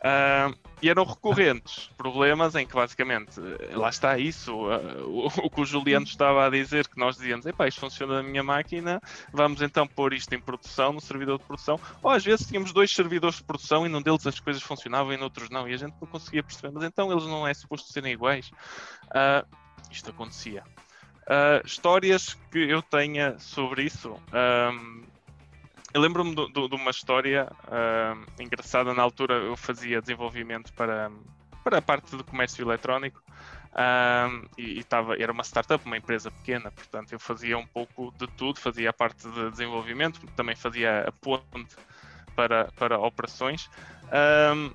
Uh, e eram recorrentes problemas em que basicamente lá está isso, uh, o, o, que o Juliano estava a dizer, que nós dizíamos, epá, isto funciona na minha máquina, vamos então pôr isto em produção, no servidor de produção, ou às vezes tínhamos dois servidores de produção e num deles as coisas funcionavam e no outros não, e a gente não conseguia perceber, mas então eles não é suposto serem iguais. Uh, isto acontecia. Uh, histórias que eu tenha sobre isso. Um, eu lembro-me de, uma história uh, engraçada. Na altura eu fazia desenvolvimento para, para a parte do comércio eletrónico um, e, e tava, era uma startup, uma empresa pequena, portanto eu fazia um pouco de tudo. Fazia a parte de desenvolvimento, também fazia a ponte para, para operações. Um,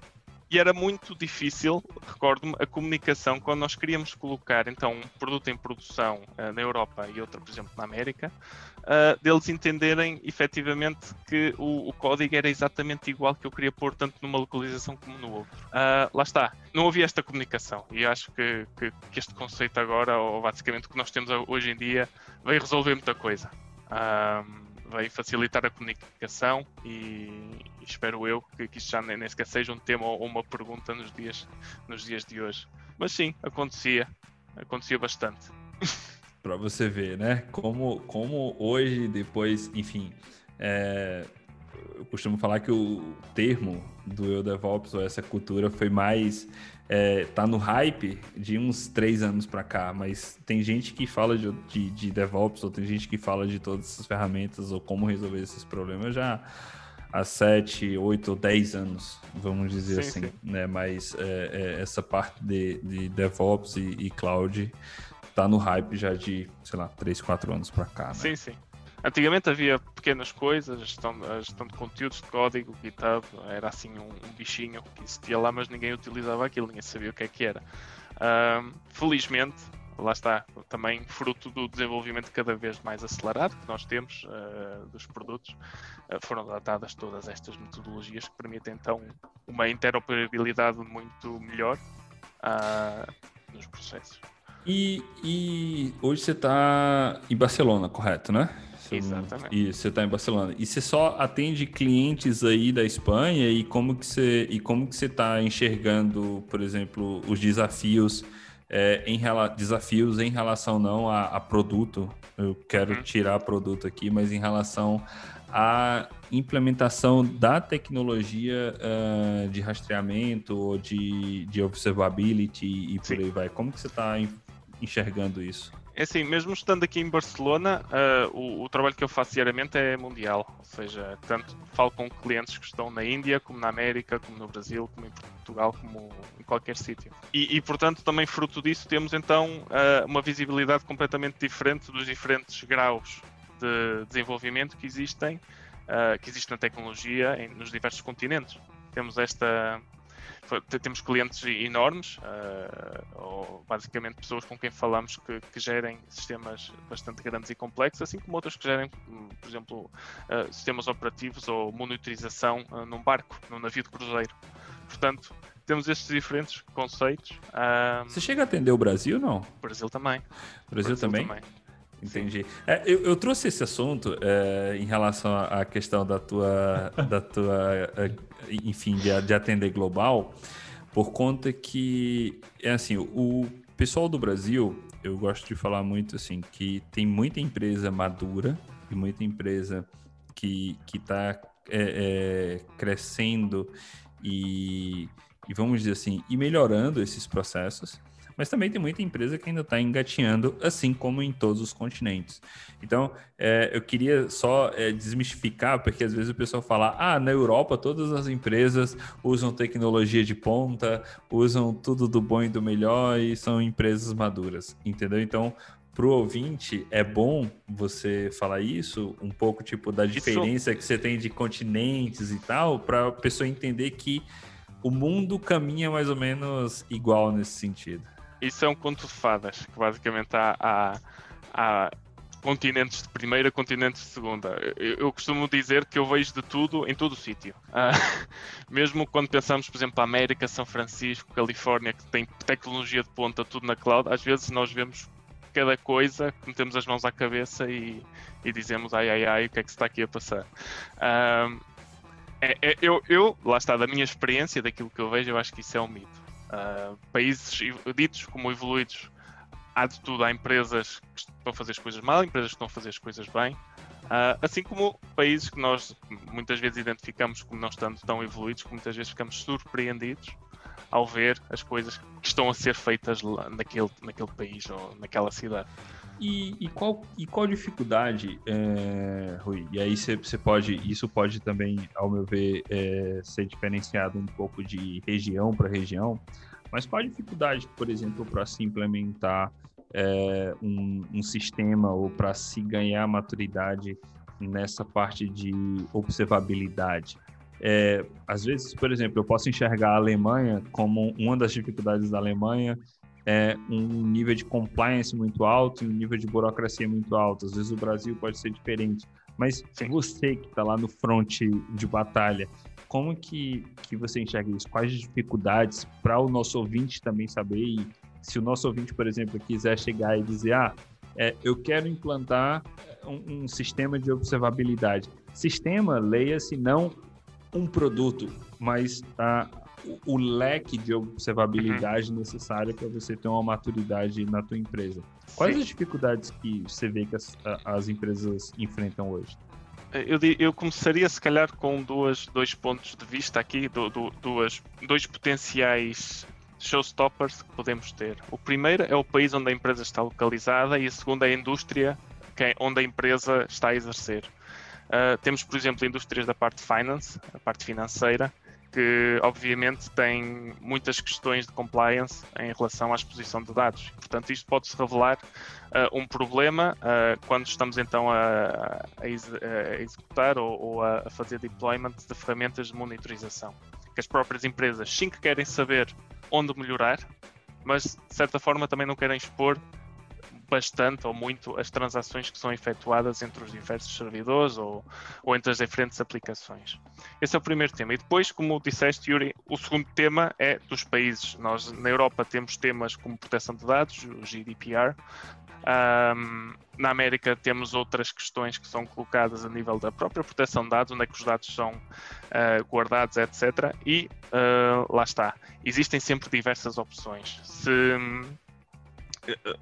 e era muito difícil, recordo-me, a comunicação quando nós queríamos colocar então um produto em produção uh, na Europa e outro, por exemplo, na América, uh, deles entenderem efetivamente que o, o, código era exatamente igual que eu queria pôr tanto numa localização como no outro. Uh, lá está, não havia esta comunicação e acho que, que, que, este conceito agora, ou basicamente o que nós temos hoje em dia, vai resolver muita coisa. Vai facilitar a comunicação e, espero eu que, que isto já nem, nem sequer seja um tema ou uma pergunta nos dias, nos dias de hoje. Mas sim, acontecia, acontecia bastante. Para você ver, né? Como, como hoje, depois, enfim, é, eu costumo falar que o termo do Eu DevOps ou essa cultura foi mais é, tá no hype de uns três anos para cá, mas tem gente que fala de, de, de, DevOps ou tem gente que fala de todas essas ferramentas ou como resolver esses problemas já há sete, oito ou dez anos, vamos dizer sim, assim, sim. né? Mas é, é, essa parte de, de DevOps e, e, Cloud tá no hype já de, sei lá, três, quatro anos para cá, né? Sim, sim. Antigamente havia pequenas coisas, gestão, a gestão de conteúdos de código, GitHub, era assim um, um, bichinho que existia lá, mas ninguém utilizava aquilo, ninguém sabia o que é que era. Um, felizmente, lá está, também fruto do desenvolvimento cada vez mais acelerado que nós temos uh, dos produtos, uh, foram adaptadas todas estas metodologias que permitem então uma interoperabilidade muito melhor uh, nos processos. E, e hoje você está em Barcelona, correto, né? Exatamente. E você está em Barcelona. E você só atende clientes aí da Espanha e como que você e como que você está enxergando, por exemplo, os desafios é, em desafios em relação não a, a produto. Eu quero uhum. tirar produto aqui, mas em relação à implementação da tecnologia uh, de rastreamento ou de, de observability e por Sim. aí vai. Como que você está enxergando isso? É assim, mesmo estando aqui em Barcelona, uh, o, o, trabalho que eu faço diariamente é mundial. Ou seja, tanto falo com clientes que estão na Índia, como na América, como no Brasil, como em Portugal, como em qualquer sítio. E, e, portanto, também fruto disso, temos então uh, uma visibilidade completamente diferente dos diferentes graus de desenvolvimento que existem, uh, que existe na tecnologia em, nos diversos continentes. Temos esta temos clientes enormes, uh, ou basicamente pessoas com quem falamos que, que, gerem sistemas bastante grandes e complexos, assim como outras que gerem, hum, por exemplo, uh, sistemas operativos ou monitorização uh, num barco, num navio de cruzeiro. Portanto, temos estes diferentes conceitos. Você chega a atender o Brasil, não? O Brasil também. O Brasil, Brasil também? também. Entendi. É, eu, eu, trouxe esse assunto é, em relação à questão da tua, da tua é, enfim, de, de, atender global, por conta que, é assim, o pessoal do Brasil, eu gosto de falar muito assim, que tem muita empresa madura e muita empresa que está é, é, crescendo e, e, vamos dizer assim, e melhorando esses processos mas também tem muita empresa que ainda está engatinhando, assim como em todos os continentes. Então, é, eu queria só é, desmistificar, porque às vezes o pessoal fala: ah, na Europa todas as empresas usam tecnologia de ponta, usam tudo do bom e do melhor e são empresas maduras, entendeu? Então, para o ouvinte, é bom você falar isso, um pouco tipo da diferença isso. que você tem de continentes e tal, para a pessoa entender que o mundo caminha mais ou menos igual nesse sentido isso é um conto de fadas, que basicamente há, há, há continentes de primeira, continentes de segunda. Eu, eu, costumo dizer que eu vejo de tudo em todo o sítio. Ah, mesmo quando pensamos, por exemplo, América, São Francisco, Califórnia, que tem tecnologia de ponta, tudo na cloud, às vezes nós vemos cada coisa, metemos as mãos à cabeça e, e dizemos ai ai ai, o que é que se está aqui a passar. Ah, é, é, eu, eu, lá está, da minha experiência, daquilo que eu vejo, eu acho que isso é um mito. Uh, países ditos como evoluídos, há de tudo. Há empresas que estão a fazer as coisas mal, empresas que estão a fazer as coisas bem. Uh, assim como países que nós muitas vezes identificamos como não estando tão evoluídos, que muitas vezes ficamos surpreendidos ao ver as coisas que estão a ser feitas naquele, naquele país ou naquela cidade. E, e, qual, e qual dificuldade, é, Rui? E aí você pode, isso pode também, ao meu ver, é, ser diferenciado um pouco de região para região, mas qual a dificuldade, por exemplo, para se implementar é, um, um sistema ou para se ganhar maturidade nessa parte de observabilidade? É, às vezes, por exemplo, eu posso enxergar a Alemanha como uma das dificuldades da Alemanha é um nível de compliance muito alto e um nível de burocracia muito alto. Às vezes o Brasil pode ser diferente. Mas Sim. você que está lá no front de batalha, como que, que você enxerga isso? Quais as dificuldades para o nosso ouvinte também saber? E se o nosso ouvinte, por exemplo, quiser chegar e dizer, ah, é, eu quero implantar um, um sistema de observabilidade. Sistema, leia-se não um produto, mas a, o, leque de observabilidade uhum. necessária para você ter uma maturidade na tua empresa. Quais Sim. as dificuldades que você vê que as, as empresas enfrentam hoje? Eu, eu, começaria se calhar com duas, dois pontos de vista aqui, do, do, duas, dois potenciais showstoppers que podemos ter. O primeiro é o país onde a empresa está localizada e a segunda é a indústria é onde a empresa está a exercer. Uh, temos, por exemplo, indústrias da parte finance, a parte financeira, que obviamente tem muitas questões de compliance em relação à exposição de dados. Portanto, isto pode-se revelar uh, um problema uh, quando estamos então a, a, ex a executar ou, ou, a fazer deployment de ferramentas de monitorização. Que as próprias empresas sim que querem saber onde melhorar, mas de certa forma também não querem expor bastante ou muito as transações que são efetuadas entre os diversos servidores ou, ou entre as diferentes aplicações. Esse é o primeiro tema. E depois, como disseste, Yuri, o segundo tema é dos países. Nós, na Europa, temos temas como proteção de dados, o GDPR. Um, na América temos outras questões que são colocadas a nível da própria proteção de dados, onde é que os dados são uh, guardados, etc. E uh, lá está. Existem sempre diversas opções. Se,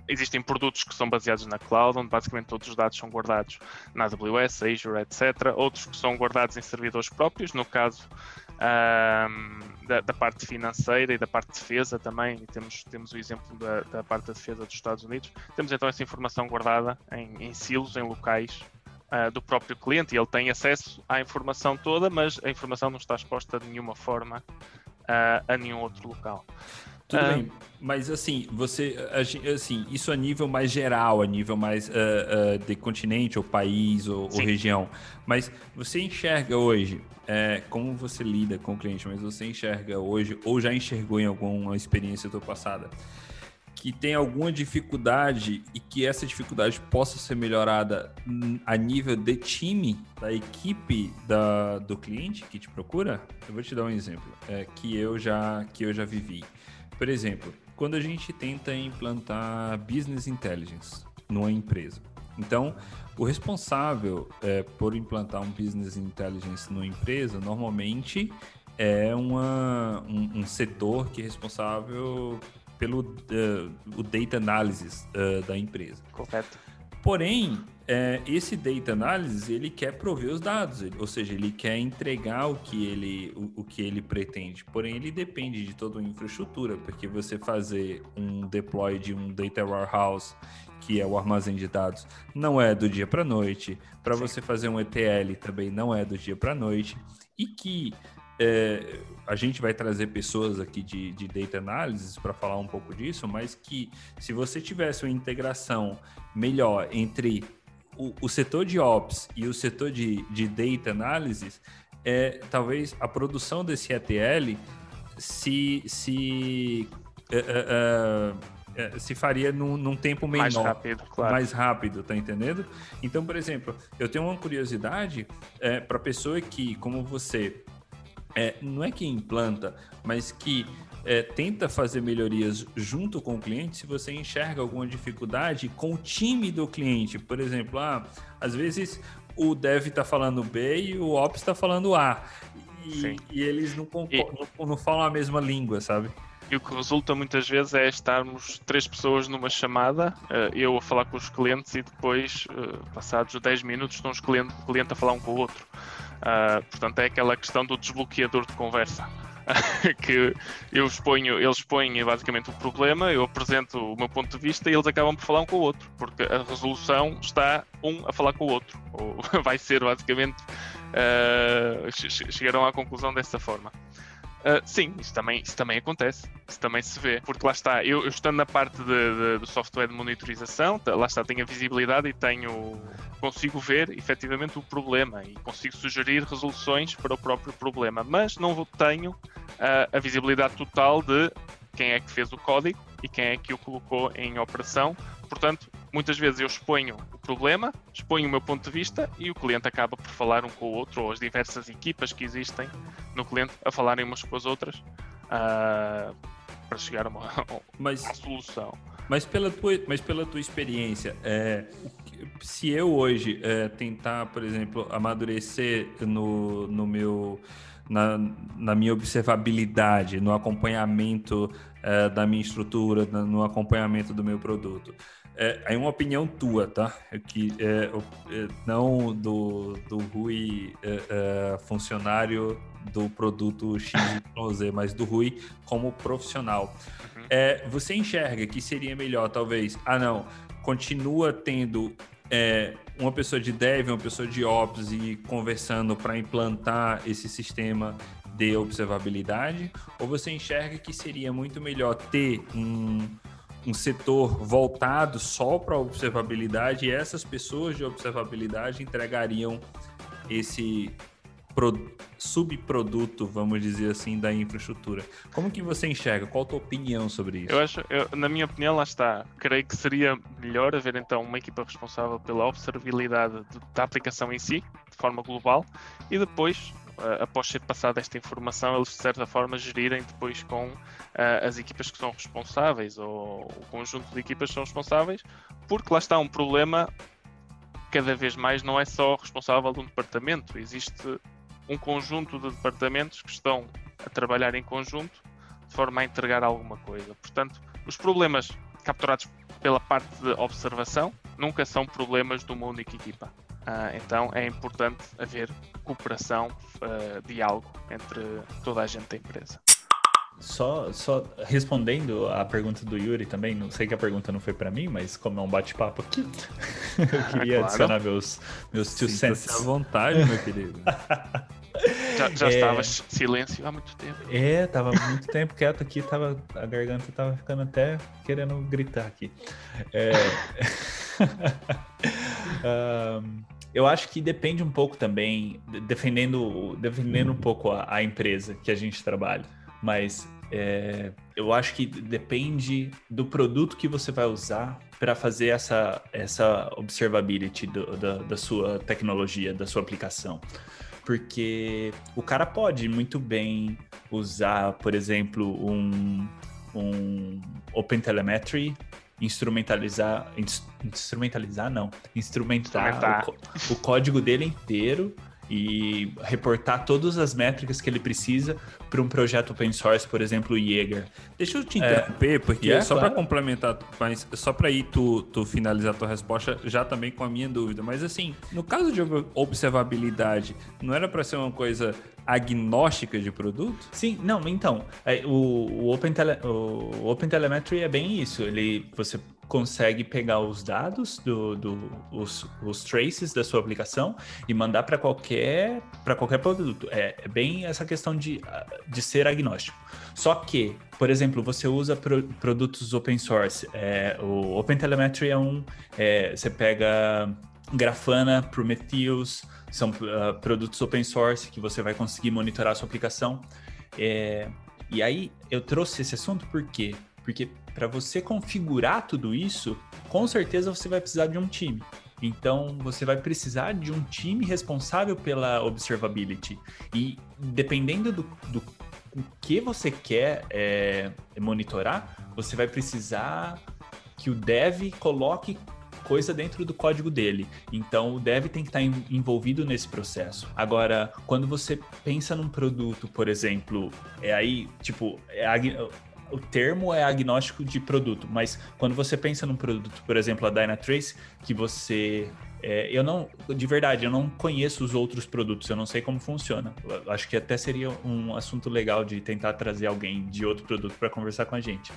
existem produtos que são baseados na cloud, onde basicamente todos os dados são guardados na AWS, Azure, etc. Outros que são guardados em servidores próprios, no caso um, da, da, parte financeira e da parte de defesa também. E temos, temos o exemplo da, da, parte da defesa dos Estados Unidos. Temos então essa informação guardada em, em silos, em locais uh, do próprio cliente e ele tem acesso à informação toda, mas a informação não está exposta de nenhuma forma uh, a nenhum outro local. Tudo ah. bem, mas assim, você, assim, isso a nível mais geral, a nível mais uh, uh, de continente, ou país, ou, ou, região. Mas você enxerga hoje, é, como você lida com o cliente, mas você enxerga hoje, ou já enxergou em alguma experiência tua passada, que tem alguma dificuldade e que essa dificuldade possa ser melhorada a nível de time, da equipe da, do cliente que te procura? Eu vou te dar um exemplo é, que, eu já, que eu já vivi. Por exemplo, quando a gente tenta implantar business intelligence numa empresa. Então, o responsável é, por implantar um business intelligence numa empresa normalmente é uma, um, um setor que é responsável pelo uh, o data analysis uh, da empresa. Correto. Porém, é, esse data analysis ele quer prover os dados, ou seja, ele quer entregar o que ele, o, o, que ele pretende. Porém, ele depende de toda uma infraestrutura, porque você fazer um deploy de um data warehouse, que é o armazém de dados, não é do dia para noite. Para você fazer um ETL também não é do dia para noite. E que é, a gente vai trazer pessoas aqui de, de data analysis para falar um pouco disso, mas que se você tivesse uma integração melhor entre o, o setor de Ops e o setor de, de Data Analysis, é, talvez a produção desse ETL se, se, uh, uh, uh, se faria num, num, tempo menor. Mais rápido, claro. Mais rápido, tá entendendo? Então, por exemplo, eu tenho uma curiosidade é, para pessoa que, como você, é, não é que implanta, mas que é, tenta fazer melhorias junto com o cliente se você enxerga alguma dificuldade com o time do cliente. Por exemplo, ah, às vezes o dev está falando B e o ops está falando A. E, e eles não, e... não, não falam a mesma língua, sabe? E o que resulta muitas vezes é estarmos três pessoas numa chamada, eh, eu a falar com os clientes e depois, eh, passados 10 minutos, estão os clientes, o cliente a falar um com o outro. Uh, portanto, é aquela questão do desbloqueador de conversa. que eu exponho, eles expõem basicamente o problema, eu apresento o meu ponto de vista e eles acabam por falar um com o outro, porque a resolução está um a falar com o outro, ou vai ser basicamente uh, chegarão à conclusão dessa forma. Uh, sim, isso também, isso também acontece, isso também se vê, porque lá está, eu, eu estando na parte de, de, do software de monitorização, tá, lá está, tenho a visibilidade e tenho, consigo ver efetivamente o problema e consigo sugerir resoluções para o próprio problema, mas não tenho uh, a visibilidade total de quem é que fez o código e quem é que o colocou em operação. Portanto, muitas vezes eu exponho o problema, exponho o meu ponto de vista e o cliente acaba por falar um com o outro, ou as diversas equipas que existem no cliente a falarem umas com as outras uh, para chegar a uma, mas, uma solução. Mas pela tua, mas pela tua experiência, é, se eu hoje é, tentar, por exemplo, amadurecer no, no meu na, na minha observabilidade, no acompanhamento é, da minha estrutura, no acompanhamento do meu produto. É, é uma opinião tua, tá? É que é, é, não do, do Rui é, é, funcionário do produto XYZ, mas do Rui como profissional. Uhum. É, você enxerga que seria melhor, talvez, ah não, continua tendo é, uma pessoa de dev, uma pessoa de ops e conversando para implantar esse sistema de observabilidade? Ou você enxerga que seria muito melhor ter um, um setor voltado só para observabilidade e essas pessoas de observabilidade entregariam esse subproduto, vamos dizer assim, da infraestrutura. Como que você enxerga? Qual a tua opinião sobre isso? Eu acho, eu, na minha opinião, lá está. Creio que seria melhor haver então uma equipa responsável pela observabilidade da aplicação em si, de forma global, e depois após ser passada esta informação, eles de certa forma gerirem depois com as equipas que são responsáveis ou o conjunto de equipas que são responsáveis, porque lá está um problema cada vez mais não é só responsável de um departamento, existe um conjunto de departamentos que estão a trabalhar em conjunto de forma a entregar alguma coisa. Portanto, os problemas capturados pela parte de observação nunca são problemas de uma única equipa. Uh, então é importante haver cooperação, uh, diálogo entre toda a gente da empresa. Só, só respondendo a pergunta do Yuri também, não sei que a pergunta não foi para mim, mas como é um bate-papo aqui, eu queria claro. adicionar meus, meus two cents. à vontade, meu querido. Já, já é... estava silêncio há muito tempo. É, tava muito tempo quieto aqui, tava, a garganta tava ficando até querendo gritar aqui. É... um, eu acho que depende um pouco também, defendendo, defendendo um pouco a, a empresa que a gente trabalha. Mas é, eu acho que depende do produto que você vai usar para fazer essa, essa observability do, da, da sua tecnologia, da sua aplicação. Porque o cara pode muito bem usar, por exemplo, um, um OpenTelemetry instrumentalizar, instrumentalizar não, instrumentar o, o, código dele inteiro e reportar todas as métricas que ele precisa para um projeto open source, por exemplo, o Jaeger. Deixa eu te interromper, é, porque yeah, só claro. para complementar, mas só para ir tu, tu finalizar a tua resposta já também com a minha dúvida, mas assim, no caso de observabilidade, não era para ser uma coisa agnóstica de produto? Sim, não, então, é, o, o, Open Tele, o Open Telemetry é bem isso. Ele, você consegue pegar os dados do, do os, os traces da sua aplicação e mandar para qualquer para qualquer produto. É, é, bem essa questão de, de ser agnóstico. Só que, por exemplo, você usa pro, produtos open source. É, o Open Telemetry é um, é, você pega Grafana, Prometheus, são uh, produtos open source que você vai conseguir monitorar a sua aplicação. É, e aí eu trouxe esse assunto por quê? Porque para você configurar tudo isso, com certeza você vai precisar de um time. Então, você vai precisar de um time responsável pela observability. E dependendo do, do que você quer é, monitorar, você vai precisar que o dev coloque coisa dentro do código dele. Então o dev tem que estar envolvido nesse processo. Agora, quando você pensa num produto, por exemplo, é aí, tipo, é o termo é agnóstico de produto, mas quando você pensa num produto, por exemplo, a Dynatrace, que você é, eu não, de verdade, eu não conheço os outros produtos, eu não sei como funciona. Eu acho que até seria um assunto legal de tentar trazer alguém de outro produto para conversar com a gente.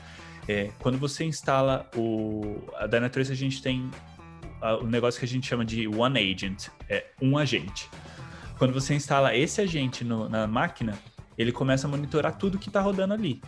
É, quando você instala o a Dynatrace, a gente tem o negócio que a gente chama de One Agent, é um agente. Quando você instala esse agente no, na máquina, ele começa a monitorar tudo que está rodando ali.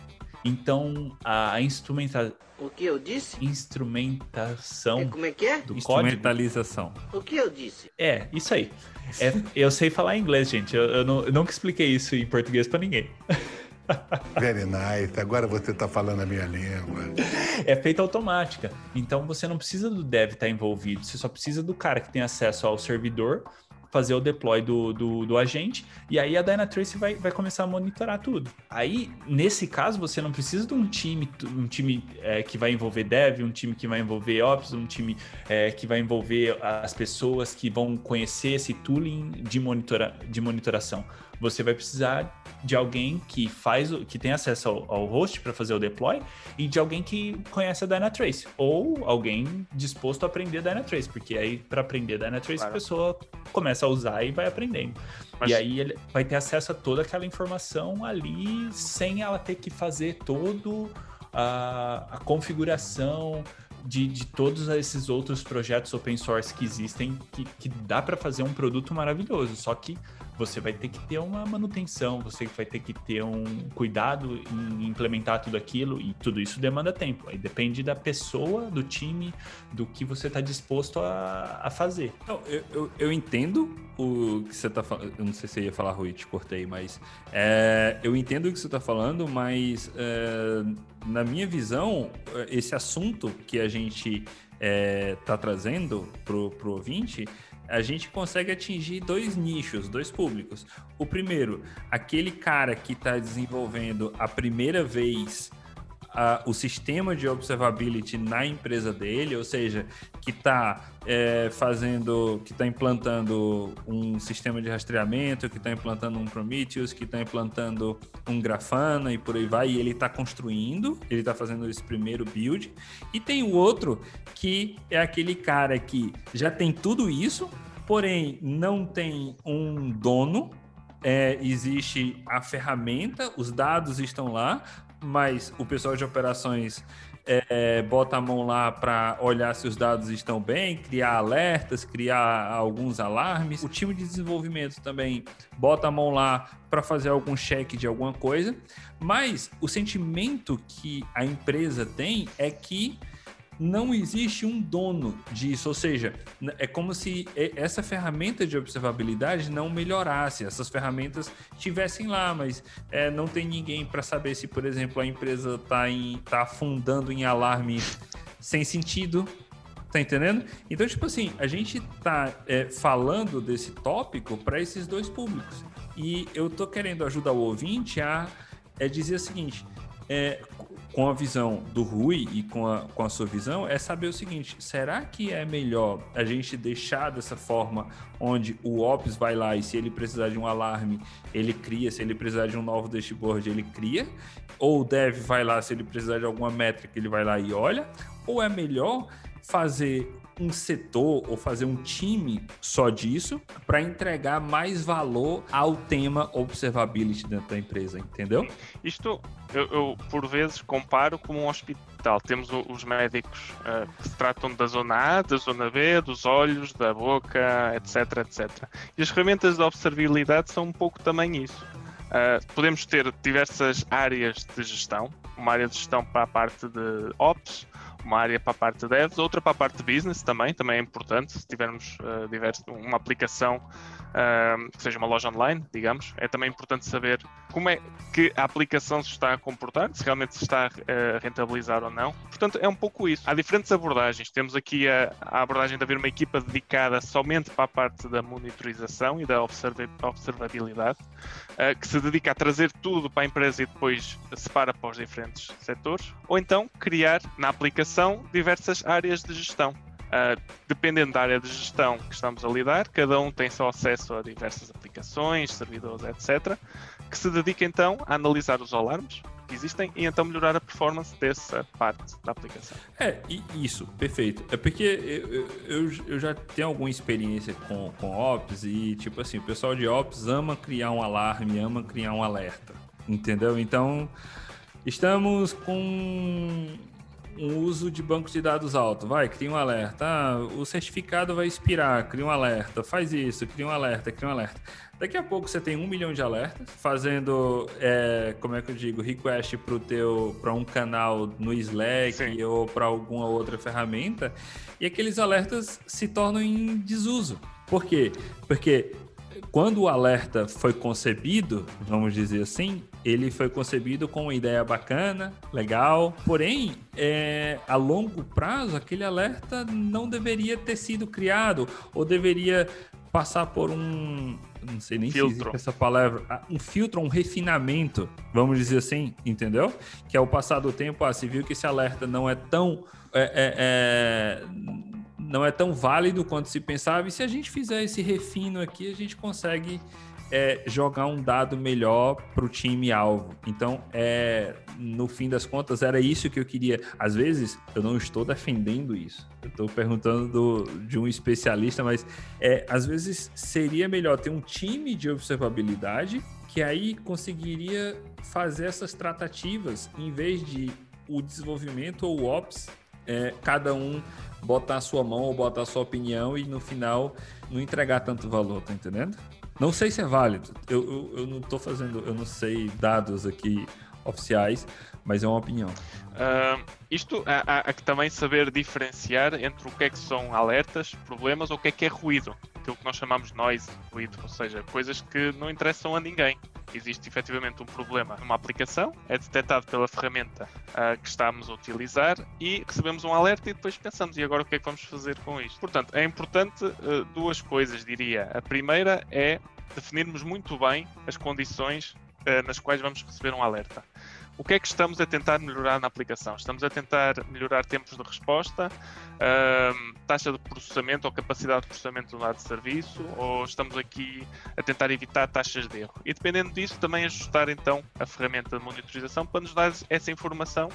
Então, a instrumenta... O que eu disse? instrumentação É, como é que é? do código. Instrumentalização. O que eu disse? É, isso aí. É, eu sei falar inglês, gente. Eu, eu não- eu nunca expliquei isso em português pra ninguém. Very nice. Agora você tá falando a minha língua. É feita automática. Então você não precisa do dev estar envolvido. Você só precisa do cara que tem acesso ao servidor fazer o deploy do, do, do agente e aí a Dynatrace vai, vai começar a monitorar tudo. Aí, nesse caso, você não precisa de um time, um time é, que vai envolver dev, um time que vai envolver ops, um time é, que vai envolver as pessoas que vão conhecer esse tooling de, monitora, de monitoração. Você vai precisar de alguém que faz, o- que tem acesso ao, ao host para fazer o deploy e de alguém que conhece a Dynatrace ou alguém disposto a aprender Dynatrace, porque aí para aprender Dynatrace Claro. a pessoa começa a usar e vai aprendendo. Mas- E aí ele vai ter acesso a toda aquela informação ali sem ela ter que fazer todo a, a configuração de, de todos esses outros projetos open source que existem que, que dá para fazer um produto maravilhoso. Só que você vai ter que ter uma manutenção, você vai ter que ter um cuidado em implementar tudo aquilo e tudo isso demanda tempo. Aí depende da pessoa, do time, do que você está disposto a, a fazer. Eu, eu, eu entendo o que você tá falando. Eu não sei se você ia falar, Rui, te cortei, mas. é, eu entendo o que você tá falando, mas é, na minha visão, é, esse assunto que a gente é, tá trazendo pro, pro ouvinte. A gente consegue atingir dois nichos, dois públicos. O primeiro, aquele cara que está desenvolvendo a primeira vez a- o sistema de observability na empresa dele, ou seja, que está fazendo, que está implantando um sistema de rastreamento, que está implantando um Prometheus, que está implantando um Grafana e por aí vai, e ele está construindo, ele está fazendo esse primeiro build. E tem o outro que é aquele cara que já tem tudo isso, porém não tem um dono, é, existe a ferramenta, os dados estão lá, mas o pessoal de operações é, bota a mão lá para olhar se os dados estão bem, criar alertas, criar alguns alarmes. O time de desenvolvimento também bota a mão lá para fazer algum check de alguma coisa, mas o sentimento que a empresa tem é que não existe um dono disso, ou seja, é como se e- essa ferramenta de observabilidade não melhorasse, essas ferramentas estivessem lá, mas é, não tem ninguém para saber se, por exemplo, a empresa está tá afundando em alarme sem sentido. Tá entendendo? Então, tipo assim, a gente tá é, falando desse tópico para esses dois públicos. E eu tô querendo ajudar o ouvinte a é, dizer o seguinte: é, com a visão do Rui e com a, com a sua visão, é saber o seguinte: será que é melhor a gente deixar dessa forma onde o Ops vai lá e se ele precisar de um alarme, ele cria, se ele precisar de um novo dashboard, ele cria? Ou o Dev vai lá, se ele precisar de alguma métrica, ele vai lá e olha? Ou é melhor fazer um setor ou fazer um time só disso para entregar mais valor ao tema observability dentro da empresa, entendeu? Isto eu, eu, por vezes comparo como um hospital. Temos os médicos ah, que se tratam da zona A, da zona B, dos olhos, da boca, etc, etc. E as ferramentas de observabilidade são um pouco também isso. Ah, podemos ter diversas áreas de gestão, uma área de gestão para a parte de ops, uma área para a parte de devs, outra para a parte de business também, também é importante. Se tivermos diverso- uma aplicação ah, que seja uma loja online, digamos, é também importante saber como é que a aplicação se está a comportar, se realmente se está eh, a rentabilizar ou não. Portanto, é um pouco isso. Há diferentes abordagens. Temos aqui a, a abordagem de haver uma equipa dedicada somente para a parte da monitorização e da observa- observabilidade, eh, que se dedica a trazer tudo para a empresa e depois separa para os diferentes setores. Ou então criar na aplicação diversas áreas de gestão. Uh, dependendo da área de gestão que estamos a lidar, cada um tem só acesso a diversas aplicações, servidores, etc., que se dedica então a analisar os alarmes que existem e então melhorar a performance dessa parte da aplicação. É, isso, perfeito. É porque eu, eu- eu já tenho alguma experiência com, com Ops e, tipo assim, o pessoal de Ops ama criar um alarme, ama criar um alerta, entendeu? Então, estamos com um uso de banco de dados alto. Vai, cria um alerta. Ah, o certificado vai expirar, cria um alerta. Faz isso, cria um alerta, cria um alerta. Daqui a pouco você tem um milhão de alertas, fazendo, é, como é que eu digo, request para um canal no Slack Sim. ou para alguma outra ferramenta, e aqueles alertas se tornam em desuso. Por quê? Porque quando o alerta foi concebido, vamos dizer assim, ele foi concebido com uma ideia bacana, legal, porém, é, a longo prazo, aquele alerta não deveria ter sido criado ou deveria passar por um, não sei nem filtro. se existe essa palavra, ah, um filtro, um refinamento, vamos dizer assim, entendeu? Que é o passar do tempo, ah, se viu que esse alerta não é tão é, é, é não é tão válido quanto se pensava. E se a gente fizer esse refino aqui, a gente consegue é, jogar um dado melhor para o time alvo. Então, é, no fim das contas, era isso que eu queria. Às vezes, eu não estou defendendo isso. Eu estou perguntando do, de um especialista, mas é, às vezes seria melhor ter um time de observabilidade que aí conseguiria fazer essas tratativas em vez de o desenvolvimento ou o ops, é, cada um botar a sua mão ou botar a sua opinião e no final não entregar tanto valor, tá entendendo? Não sei se é válido. Eu, eu, eu não tô fazendo, eu não sei dados aqui oficiais, mas é uma opinião. Uh, isto há, há, que também saber diferenciar entre o que é que são alertas, problemas ou o que é que é ruído. Aquilo que nós chamamos noise, ruído, ou seja, coisas que não interessam a ninguém existe efetivamente um problema numa aplicação, é detectado pela ferramenta uh, que estamos a utilizar e recebemos um alerta e depois pensamos, e agora o que é que vamos fazer com isto? Portanto, é importante uh, duas coisas, diria. A primeira é definirmos muito bem as condições nas quais vamos receber um alerta. O que é que estamos a tentar melhorar na aplicação? Estamos a tentar melhorar tempos de resposta, uh, taxa de processamento ou capacidade de processamento do dado de serviço, ou estamos aqui a tentar evitar taxas de erro? E dependendo disso, também ajustar então a ferramenta de monitorização para nos dar essa informação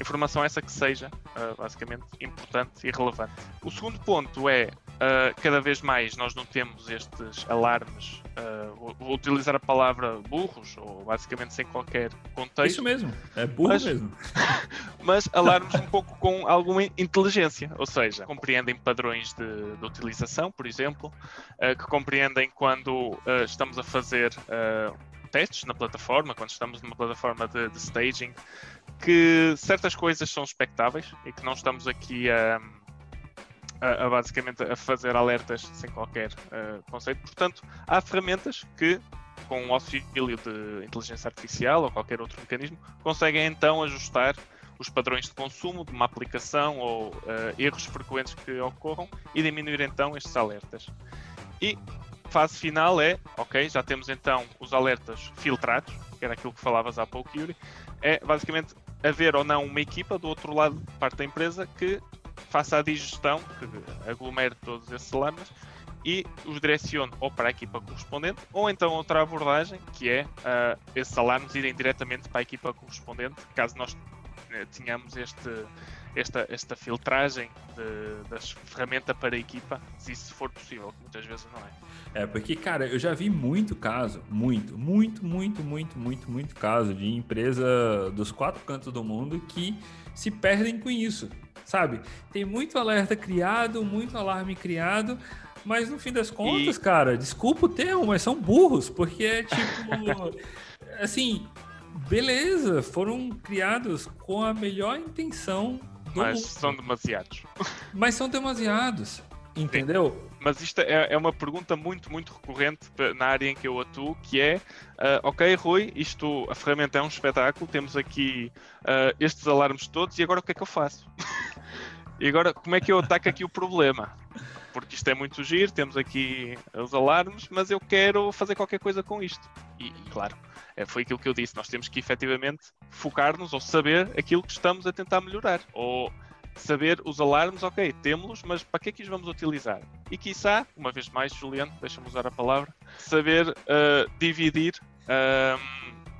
informação essa que seja uh, basicamente importante e relevante. O segundo ponto é uh, cada vez mais nós não temos estes alarmes, uh, vou utilizar a palavra burros, ou basicamente sem qualquer contexto. Isso mesmo, é burro mas, mesmo. mas alarmes um pouco com alguma inteligência, ou seja, compreendem padrões de, de utilização, por exemplo, que compreendem quando estamos a fazer testes na plataforma, quando estamos numa plataforma de, de staging, que certas coisas são expectáveis e que não estamos aqui a, a, a basicamente a fazer alertas sem qualquer uh, conceito. Portanto, há ferramentas que, com o auxílio de inteligência artificial ou qualquer outro mecanismo, conseguem então ajustar os padrões de consumo de uma aplicação ou uh, erros frequentes que ocorram e diminuir então estes alertas. E fase final é, ok, já temos então os alertas filtrados, que era aquilo que falavas há pouco, Yuri, é basicamente haver ou não uma equipa do outro lado, parte da empresa, que faça a digestão, que aglomere todos esses alarmes e os direcione ou para a equipa correspondente, ou então outra abordagem, que é uh, esses alarmes irem diretamente para a equipa correspondente, caso nós uh, tenhamos este, esta, esta filtragem das ferramentas para a equipa, se isso for possível, que muitas vezes não é. É, porque, cara, eu já vi muito caso, muito, muito, muito, muito, muito, muito caso de empresa dos quatro cantos do mundo que se perdem com isso, sabe? Tem muito alerta criado, muito alarme criado, mas no fim das contas, e... cara, desculpa o termo, mas são burros, porque é tipo. assim, beleza, foram criados com a melhor intenção mas são demasiados. Mas são demasiados, entendeu? Sim. Mas isto é, é, uma pergunta muito, muito recorrente na área em que eu atuo, que é, uh, ok, Rui, isto, a ferramenta é um espetáculo, temos aqui uh, estes alarmes todos, e agora o que é que eu faço? e agora, como é que eu ataco aqui o problema? Porque isto é muito giro, temos aqui os alarmes, mas eu quero fazer qualquer coisa com isto. E, claro, é, foi aquilo que eu disse, nós temos que efetivamente focar-nos ou saber aquilo que estamos a tentar melhorar. Ou saber os alarmes, ok, temos-los, mas para que é que os vamos utilizar? E quiçá, uma vez mais, Juliano, deixa-me usar a palavra, saber uh, dividir uh,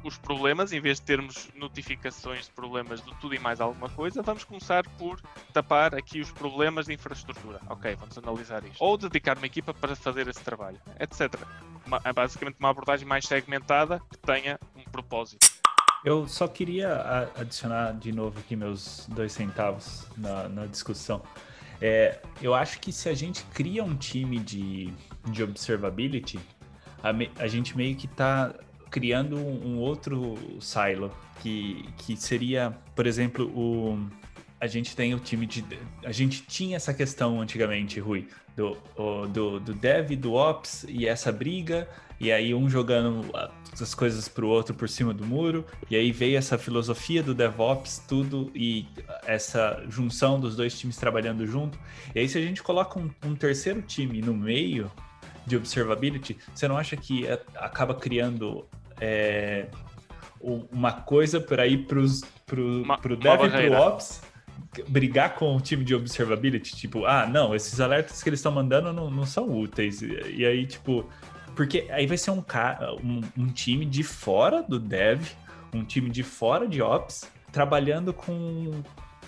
os problemas, em vez de termos notificações de problemas de tudo e mais alguma coisa, vamos começar por tapar aqui os problemas de infraestrutura. Ok, vamos analisar isto. Ou dedicar uma equipa para fazer esse trabalho, etc. Uma, é basicamente uma abordagem mais segmentada que tenha um propósito. Eu só queria adicionar de novo aqui meus dois centavos na, na discussão. É, eu acho que se a gente cria um time de, de observability, a, me- a gente meio que está criando um, outro silo, que, que seria, por exemplo, o, a gente tem o time de. A gente tinha essa questão antigamente, Rui, do, o- do, do dev, do ops e essa briga, e aí um jogando as coisas pro outro por cima do muro, e aí veio essa filosofia do DevOps, tudo, e essa junção dos dois times trabalhando junto. E aí, se a gente coloca um, um terceiro time no meio de observability, você não acha que é- acaba criando. É, uma coisa para ir pro, Uma- pro dev e pro barreira. ops brigar com o time de observability, tipo, ah, não, esses alertas que eles estão mandando não, não são úteis. E, e aí, tipo, porque aí vai ser um, um, um time de fora do dev, um time de fora de ops, trabalhando com.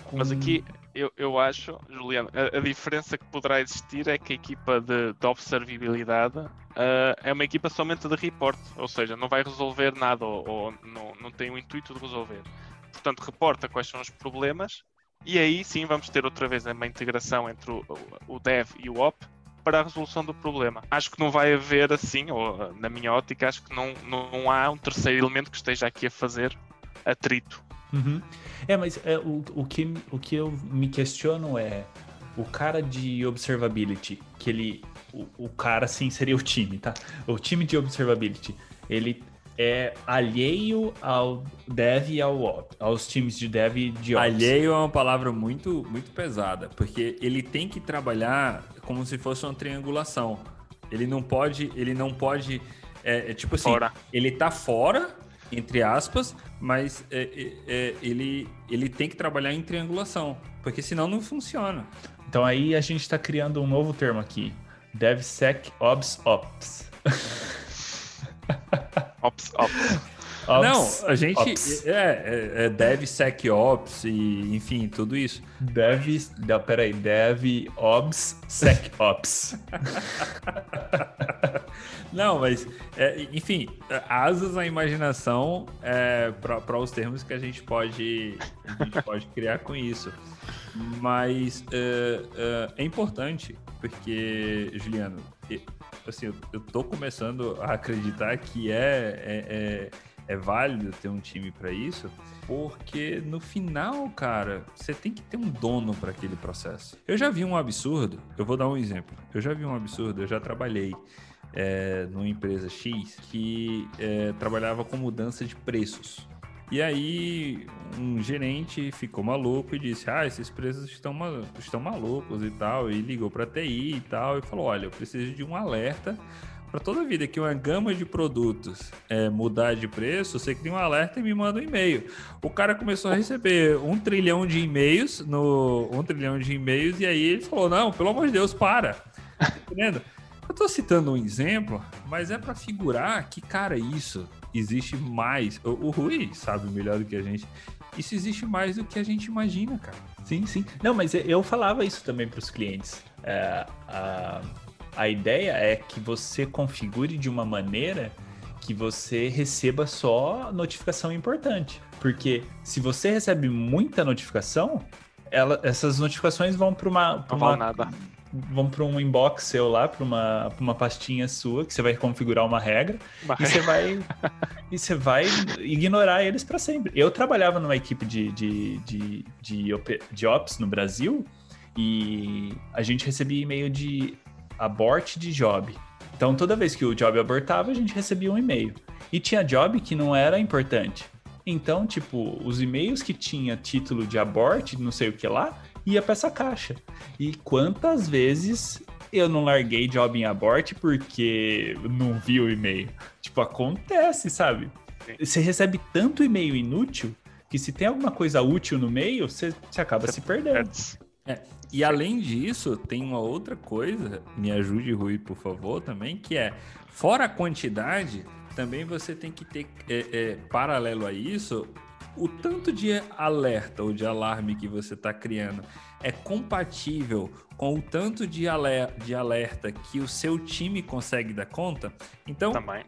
com- Mas aqui eu, eu acho, Juliano, a, a diferença que poderá existir é que a equipa de, de observabilidade ah, é uma equipa somente de report, ou seja, não vai resolver nada ou, ou não, não tem o intuito de resolver. Portanto, reporta quais são os problemas e aí sim vamos ter outra vez uma integração entre o, o- dev e o op para a resolução do problema. Acho que não vai haver assim, ou na minha ótica, acho que não, não há um terceiro elemento que esteja aqui a fazer atrito. Uhum. É, mas é, o, o, que, o que eu me questiono é o cara de observability, que ele. O, o cara, sim, seria o time, tá? O time de observability, ele é alheio ao dev e ao op, aos times de dev e de ops. Alheio é uma palavra muito, muito pesada, porque ele tem que trabalhar como se fosse uma triangulação. Ele não pode, ele não pode, é, é tipo assim, Fora. ele tá fora, entre aspas, mas é, é, é, ele, ele tem que trabalhar em triangulação, porque senão não funciona. Então aí a gente está criando um novo termo aqui. DevSecOps Ops. Ops, ops. Ops, não, a gente Ops. é, é, é DevSecOps e enfim, tudo isso. Dev. Não, peraí. DevOps SecOps. Não, mas, é, enfim, asas à imaginação é, para os termos que a gente pode, a gente pode criar com isso. Mas é, é, é importante, porque, Juliano, assim, eu, eu tô começando a acreditar que é, é, válido ter um time para isso, porque no final, cara, você tem que ter um dono para aquele processo. Eu já vi um absurdo, eu vou dar um exemplo. Eu já vi um absurdo, eu já trabalhei é, numa empresa X que é, trabalhava com mudança de preços. E aí um gerente ficou maluco e disse: Ah, esses preços estão, estão malucos e tal. E ligou para TI e tal e falou: Olha, eu preciso de um alerta para toda vida que uma gama de produtos é, mudar de preço, você cria um alerta e me manda um e-mail. O cara começou a receber um trilhão de e-mails no um trilhão de e-mails e aí ele falou: Não, pelo amor de Deus, para. Tá entendendo? Eu tô citando um exemplo, mas é para figurar que, cara, isso existe mais. O, o Rui sabe melhor do que a gente. Isso existe mais do que a gente imagina, cara. Sim, sim. Não, mas eu falava isso também para os clientes. É, a, a ideia é que você configure de uma maneira que você receba só notificação importante. Porque se você recebe muita notificação, ela, essas notificações vão para uma, pra Não uma nada. vão para um inbox seu lá, para uma, pra uma pastinha sua, que você vai configurar uma regra, e você vai, e você vai ignorar eles para sempre. Eu trabalhava numa equipe de, de, de, de, de ops no Brasil e a gente recebia e-mail de abort de job. Então toda vez que o job abortava, a gente recebia um e-mail. E tinha job que não era importante. Então, tipo, os e-mails que tinha título de abort, não sei o que lá, ia para essa caixa. E quantas vezes eu não larguei job em abort porque não vi o e-mail? Tipo, acontece, sabe? Você recebe tanto e-mail inútil que se tem alguma coisa útil no meio, você, você acaba se perdendo. E além disso, tem uma outra coisa, me ajude, Rui, por favor, também, que é, fora a quantidade, também você tem que ter, é, é, paralelo a isso, o tanto de alerta ou de alarme que você está criando é compatível com o tanto de alerta que o seu time consegue dar conta. Então, Também.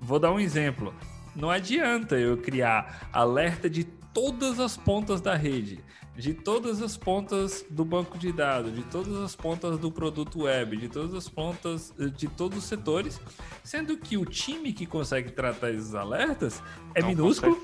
Vou dar um exemplo. não adianta eu criar alerta de todas as pontas da rede, de todas as pontas do banco de dados, de todas as pontas do produto web, de todas as pontas eh, de todos os setores, sendo que o time que consegue tratar esses alertas é Não minúsculo.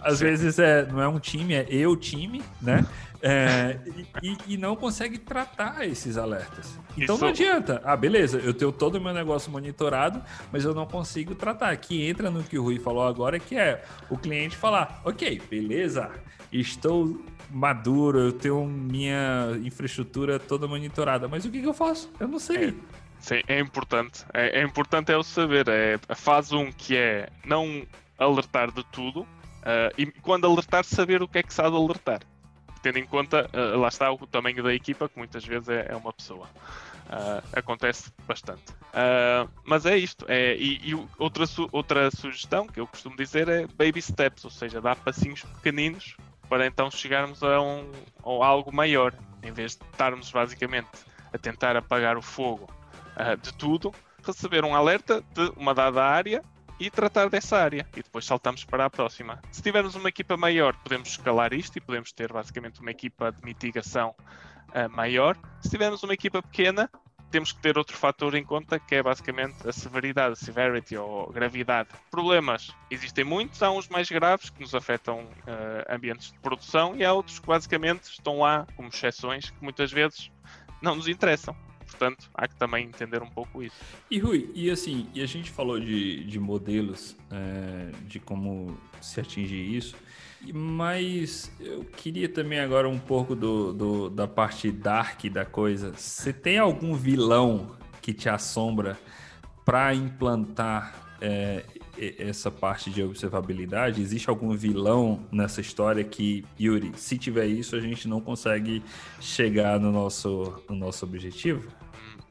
Às Sim. vezes é, não é um time, é eu time, né? É, e, e não consegue tratar esses alertas. Então Isso- não adianta. Ah, beleza, eu tenho todo o meu negócio monitorado, mas eu não consigo tratar. Que entra no que o Rui falou agora, que é o cliente falar: ok, beleza, estou maduro, eu tenho minha infraestrutura toda monitorada, mas o que, que eu faço? Eu não sei. Sim, é importante. É, é importante é o saber. É a fase 1 que é não alertar de tudo ah, e quando alertar, saber o que é que de alertar. Tendo em conta, ah, lá está o tamanho da equipa, que muitas vezes é, é uma pessoa. Ah, acontece bastante. Mas é isto. É, e e outra, su- outra sugestão que eu costumo dizer é baby steps, ou seja, dar passinhos pequeninos para então chegarmos a, um, a algo maior, em vez de estarmos basicamente a tentar apagar o fogo ah, de tudo, receber um alerta de uma dada área e tratar dessa área. E depois saltamos para a próxima. Se tivermos uma equipa maior, podemos escalar isto e podemos ter basicamente uma equipa de mitigação ah, maior. Se tivermos uma equipa pequena, temos que ter outro fator em conta que é basicamente a severidade, a severity ou gravidade. Problemas existem muitos, há uns mais graves que nos afetam ah, ambientes de produção e há outros que basicamente estão lá como exceções que muitas vezes não nos interessam. Portanto, há que também entender um pouco isso. E Rui, e assim, e a gente falou de, de modelos, é, de como se atingir isso, mas eu queria também agora um pouco do, do- da parte dark da coisa. Você tem algum vilão que te assombra para implantar é, essa parte de observabilidade? Existe algum vilão nessa história que, Yuri, se tiver isso, a gente não consegue chegar no nosso, no nosso objetivo?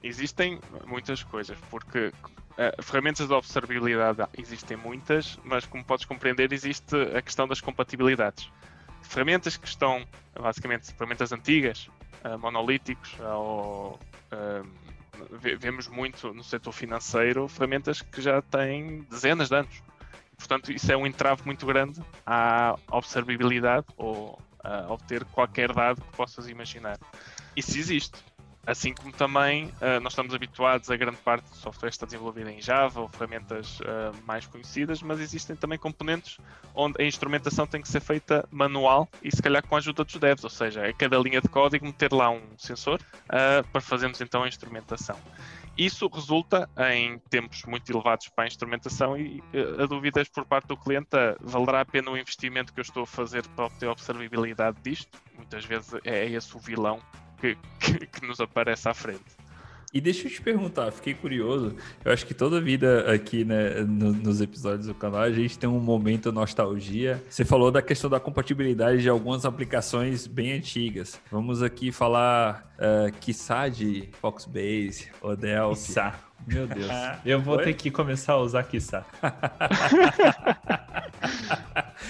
Existem muitas coisas, porque eh, ferramentas de observabilidade existem muitas, mas como podes compreender, existe a questão das compatibilidades. Ferramentas que estão, basicamente, ferramentas antigas, eh, monolíticos, ou eh, ve- vemos muito no setor financeiro ferramentas que já têm dezenas de anos. Portanto, isso é um entrave muito grande à observabilidade ou a obter qualquer dado que possas imaginar. Isso existe. Assim como também ah, nós estamos habituados a grande parte do software está desenvolvido em Java ou ferramentas ah, mais conhecidas, mas existem também componentes onde a instrumentação tem que ser feita manual e se calhar com a ajuda dos devs, ou seja, a cada linha de código meter lá um sensor ah, para fazermos então a instrumentação. Isso resulta em tempos muito elevados para a instrumentação e a dúvidas por parte do cliente a, valerá a pena o investimento que eu estou a fazer para obter observabilidade disto? Muitas vezes é esse o vilão que, que- que nos aparece à frente. E deixa eu te perguntar, fiquei curioso. Eu acho que toda vida aqui, né, no- nos episódios do canal, a gente tem um momento nostalgia. Você falou da questão da compatibilidade de algumas aplicações bem antigas. Vamos aqui falar, uh, quiçá, de Foxbase, ou Delphi. Quiçá. Meu Deus. Eu vou Oi? ter que começar a usar quiçá.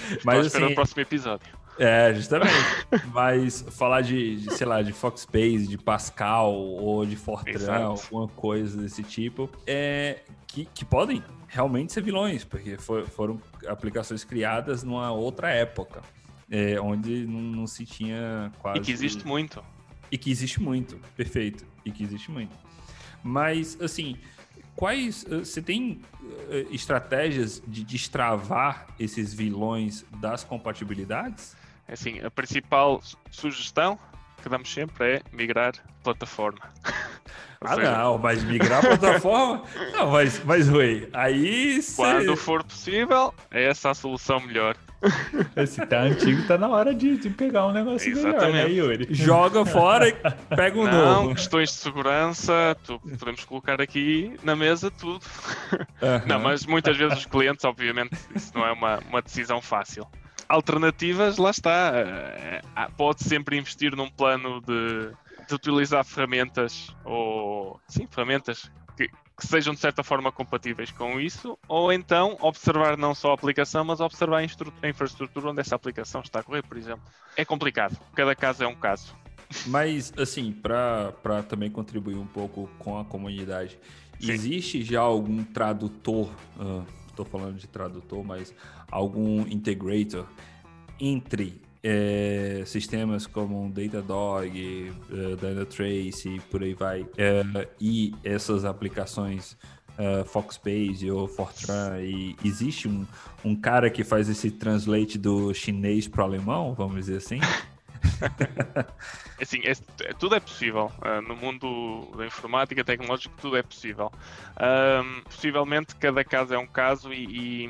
Estou Mas esperando assim, o próximo episódio. É, justamente. Mas falar de, de, sei lá, de Foxbase, de Pascal ou de Fortran, Exato. alguma coisa desse tipo, é que, que podem realmente ser vilões, porque for- foram aplicações criadas numa outra época, é, onde não, não se tinha quase. E que existe muito. E que existe muito, perfeito. E que existe muito. Mas, assim, quais. eh, Você tem eh, estratégias de destravar esses vilões das compatibilidades? Assim, a principal su- sugestão que damos sempre é migrar plataforma. Ah, seja, não, mas migrar plataforma. não, mas, mas Rui, aí Quando for possível, é essa a solução melhor. Esse tá antigo, tá na hora de, de pegar um negócio melhor, né, Exatamente. Yuri? joga fora e pega um Não, novo. questões de segurança, tu- podemos colocar aqui na mesa tudo. Aham. Não, mas muitas vezes os clientes, obviamente, isso não é uma, uma decisão fácil. Alternativas, lá está. eh, há- Pode sempre investir num plano de, de utilizar ferramentas ou sim, ferramentas que, que sejam de certa forma compatíveis com isso, ou então observar não só a aplicação, mas observar a, a infraestrutura onde essa aplicação está a correr, por exemplo. É complicado, cada caso é um caso. Mas, assim, para também contribuir um pouco com a comunidade, Sim. existe já algum tradutor ah, estou falando de tradutor, mas algum integrator entre é, sistemas como Datadog, uh, Dynatrace e por aí vai, é, e essas aplicações uh, ou Fortran, e existe um, um cara que faz esse translate do chinês para o alemão, vamos dizer assim? assim, é, tudo é possível. Uh, no mundo da informática tecnológica, tudo é possível. Uh, possivelmente, cada caso é um caso e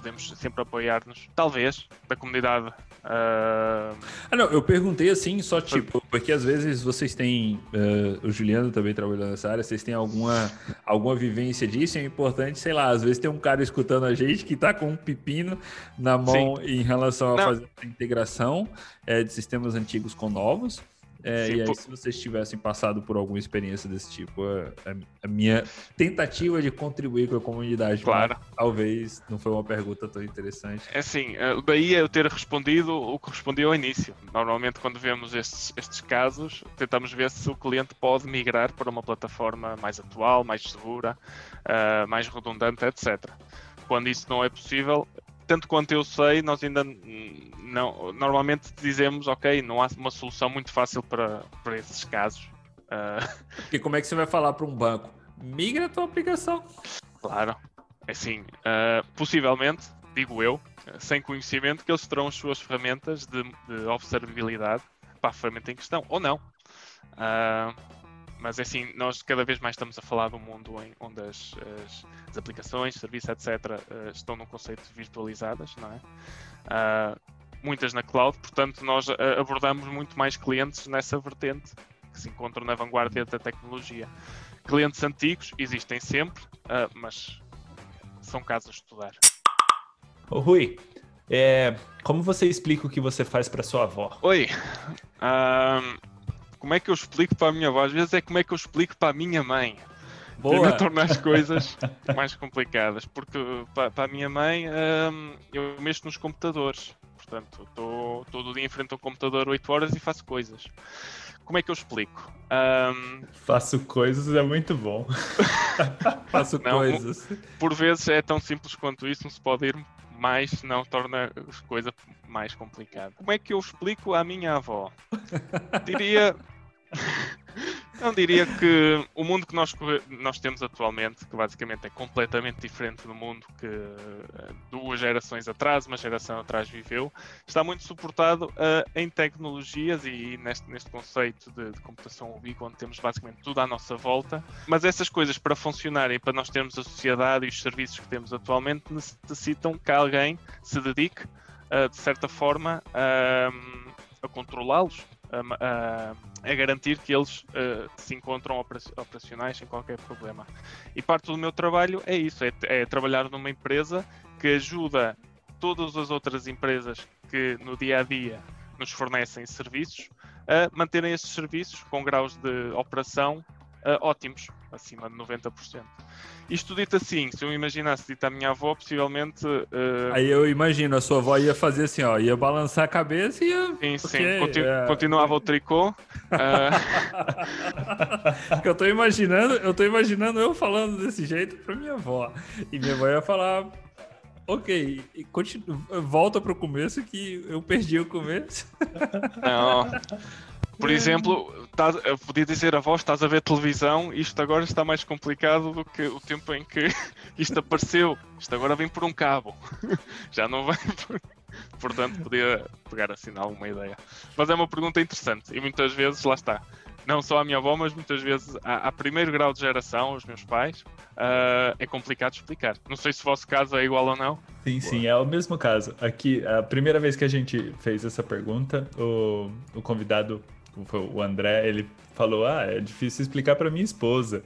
podemos sempre apoiar-nos, talvez, da comunidade Uh... Ah, não, eu perguntei assim, só tipo, porque às vezes vocês têm, uh, o Juliano também trabalhando nessa área, vocês têm alguma, alguma vivência disso, é importante, sei lá, às vezes tem um cara escutando a gente que tá com um pepino na mão Sim. em relação a não. fazer a integração é, de sistemas antigos com novos. É, Sim, e aí, se vocês tivessem passado por alguma experiência desse tipo, a, a, minha tentativa de contribuir com a comunidade, claro. talvez não foi uma pergunta tão interessante. É assim, eh, daí eu ter respondido o que respondi ao início. Normalmente, quando vemos estes, estes casos, tentamos ver se o cliente pode migrar para uma plataforma mais atual, mais segura, uh, mais redundante, etc. Quando isso não é possível, tanto quanto eu sei, nós ainda não, normalmente dizemos, ok, não há uma solução muito fácil para, para esses casos. Uh... E como é que você vai falar para um banco? Migra a tua aplicação. Claro, é assim, uh, possivelmente, digo eu, sem conhecimento, que eles terão as suas ferramentas de, de observabilidade para a ferramenta em questão, ou não. Uh, mas assim, nós cada vez mais estamos a falar um mundo em, onde as, as, as aplicações, serviços, etc., uh, estão num conceito virtualizadas, não é? Uh, muitas na cloud, portanto, nós uh, abordamos muito mais clientes nessa vertente que se encontram na vanguarda da tecnologia. Clientes antigos existem sempre, mas são casos a estudar. Ô, Rui, é, como você explica o que você faz para sua avó? Oi. Como é que eu explico para a minha avó? Às vezes é como é que eu explico para a minha mãe. Boa. tornar as coisas mais complicadas. Porque para, para a minha mãe hum, eu mexo nos computadores. Portanto, estou todo dia em frente ao computador 8 horas e faço coisas. Como é que eu explico? Um... Faço coisas é muito bom. faço não, coisas. Por vezes é tão simples quanto isso, não se pode ir mais, não torna a coisa mais complicada. Como é que eu explico à minha avó? Diria Não diria que o mundo que nós, nós temos atualmente, que basicamente é completamente diferente do mundo que eh, duas gerações atrás, uma geração atrás viveu, está muito suportado uh, em tecnologias e neste, neste conceito de, de computação ubíqua, onde temos basicamente tudo à nossa volta. Mas essas coisas, para funcionarem, para nós termos a sociedade e os serviços que temos atualmente, necessitam que alguém se dedique, uh, de certa forma, uh, a controlá-los a, a, garantir que eles uh, se encontram operacionais sem qualquer problema. E parte do meu trabalho é isso: é, é trabalhar numa empresa que ajuda todas as outras empresas que no dia a dia nos fornecem serviços a manterem esses serviços com graus de operação uh, ótimos, acima de 90%. Isto dito assim, se eu imaginasse dito à minha avó, possivelmente. Uh... Aí eu imagino, a sua avó ia fazer assim, ó, ia balançar a cabeça e ia. Sim, sim, Continu é... continuava o tricô. Uh... eu tô imaginando, eu tô imaginando eu falando desse jeito pra minha avó. E minha avó ia falar. Ok, continua, volta pro começo que eu perdi o começo. Não. Por exemplo, tá, eu podia dizer a voz, estás a ver televisão, isto agora está mais complicado do que o tempo em que isto apareceu. Isto agora vem por um cabo. Já não vem por... Portanto, podia pegar assim alguma ideia. Mas é uma pergunta interessante e muitas vezes, lá está, não só a minha avó, mas muitas vezes a, a primeiro grau de geração, os meus pais, uh, é complicado explicar. Não sei se o vosso caso é igual ou não. Sim, sim, é o mesmo caso. Aqui, a primeira vez que a gente fez essa pergunta, o, o convidado o André, ele falou: Ah, é difícil explicar para minha esposa.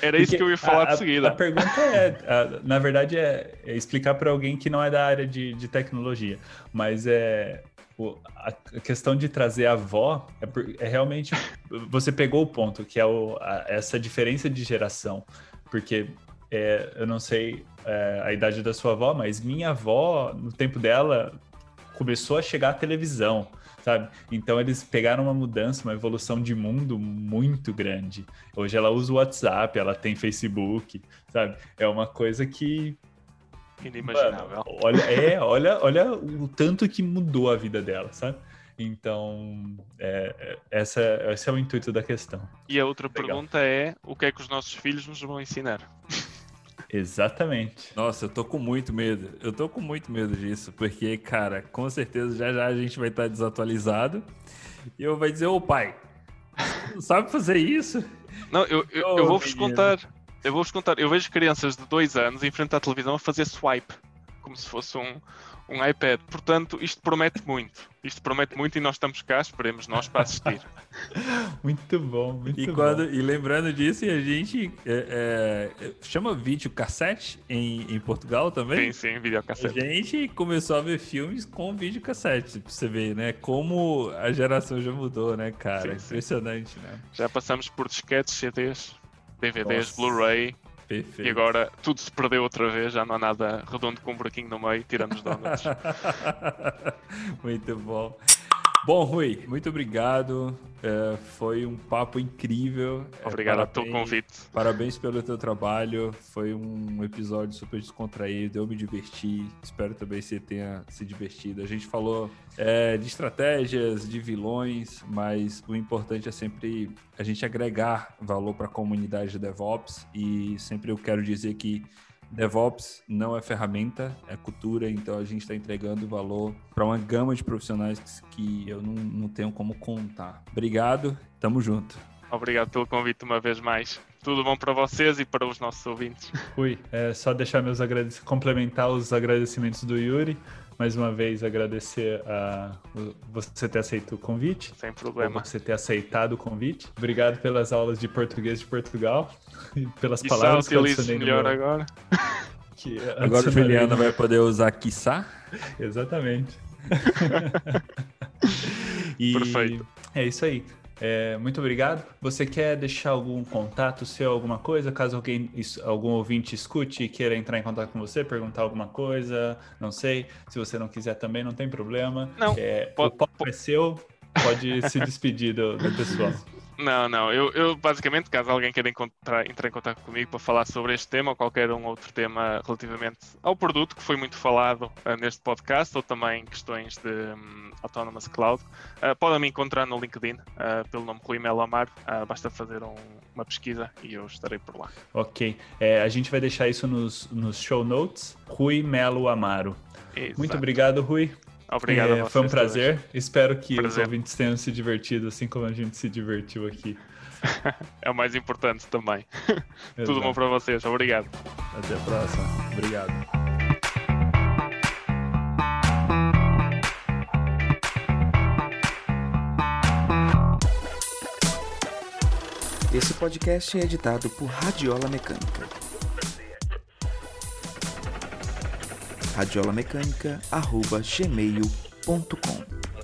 Era isso que eu ia falar a, de seguida. A, pergunta é, a, na verdade, é, é explicar para alguém que não é da área de, de tecnologia, mas é o, a, questão de trazer a avó é, é, realmente você pegou o ponto que é o, essa diferença de geração, porque é, eu não sei é, a idade da sua avó, mas minha avó no tempo dela começou a chegar a televisão sabe? Então eles pegaram uma mudança, uma evolução de mundo muito grande. Hoje ela usa o WhatsApp, ela tem Facebook, sabe? É uma coisa que inimaginável. Mano, olha, é, olha, olha o tanto que mudou a vida dela, sabe? Então, é, é, essa, esse é o intuito da questão. E a outra Legal. pergunta é: o que é que os nossos filhos nos vão ensinar? Exatamente. Nossa, eu tô com muito medo. Eu tô com muito medo disso, porque, cara, com certeza já já a gente vai estar desatualizado e eu vai dizer, ô pai, não sabe fazer isso? Não, eu, eu, Oh, eu vou-vos menino. contar. Eu vou-vos contar. Eu vejo crianças de dois anos em frente à televisão a fazer swipe, como se fosse um, um iPad. Portanto, isto promete muito. Isto promete muito e nós estamos cá, esperemos nós para assistir. Muito bom, muito E, bom. quando, e lembrando disso, a gente é, é, chama vídeo cassete em, em Portugal também. sim, sim, A videocassete. gente começou a ver filmes com videocassete, pra você ver, né? Como a geração já mudou, né, cara? Sim, sim. Impressionante, né? Já passamos por disquetes, CDs, DVDs. Blu-ray Perfeito. e agora tudo se perdeu outra vez. Já não há nada redondo com um buraquinho no meio, tirando os donuts. muito bom. Bom, Rui, muito obrigado. É, foi um papo incrível. É, Obrigado pelo convite. Parabéns pelo teu trabalho. Foi um episódio super descontraído. Eu me diverti. Espero também que você tenha se divertido. A gente falou é, de estratégias, de vilões, mas o importante é sempre a gente agregar valor para a comunidade de DevOps. E sempre eu quero dizer que DevOps não é ferramenta, é cultura, então a gente está entregando valor para uma gama de profissionais que eu não, não tenho como contar. Obrigado, tamo junto. Obrigado pelo convite uma vez mais. Tudo bom para vocês e para os nossos ouvintes. Rui, é só deixar meus agradecimentos, complementar os agradecimentos do Yuri. Mais uma vez agradecer a você ter aceito o convite. Sem problema. Você ter aceitado o convite. Obrigado pelas aulas de português de Portugal e pelas E palavras que eu adicionei melhor meu- agora. que Agora o Juliano no- vai poder usar quiçá. Exatamente. E Perfeito. É isso aí. É, muito obrigado. Você quer deixar algum contato seu, alguma coisa? Caso alguém, algum ouvinte escute e queira entrar em contato com você, perguntar alguma coisa, não sei. Se você não quiser também, não tem problema. Não, É, o papo po- é seu. Pode se despedir do, do pessoal. Não, não. Eu, eu, basicamente, caso alguém queira encontrar, entrar em contato comigo para falar sobre este tema ou qualquer um outro tema relativamente ao produto que foi muito falado ah, neste podcast ou também questões de hum, Autonomous Cloud, ah, podem me encontrar no LinkedIn ah, pelo nome Rui Melo Amaro. Basta fazer um- uma pesquisa e eu estarei por lá. Ok. É, a gente vai deixar isso nos, nos show notes. Rui Melo Amaro. Muito Exato. obrigado, Rui. Obrigado. É, foi um prazer. Espero que os Prazer. ouvintes tenham se divertido assim como a gente se divertiu aqui. É o mais importante também. Tudo bom para vocês. Obrigado. Até a próxima. Obrigado. Esse podcast é editado por Radiola Mecânica. radiolamecânica.gmail.com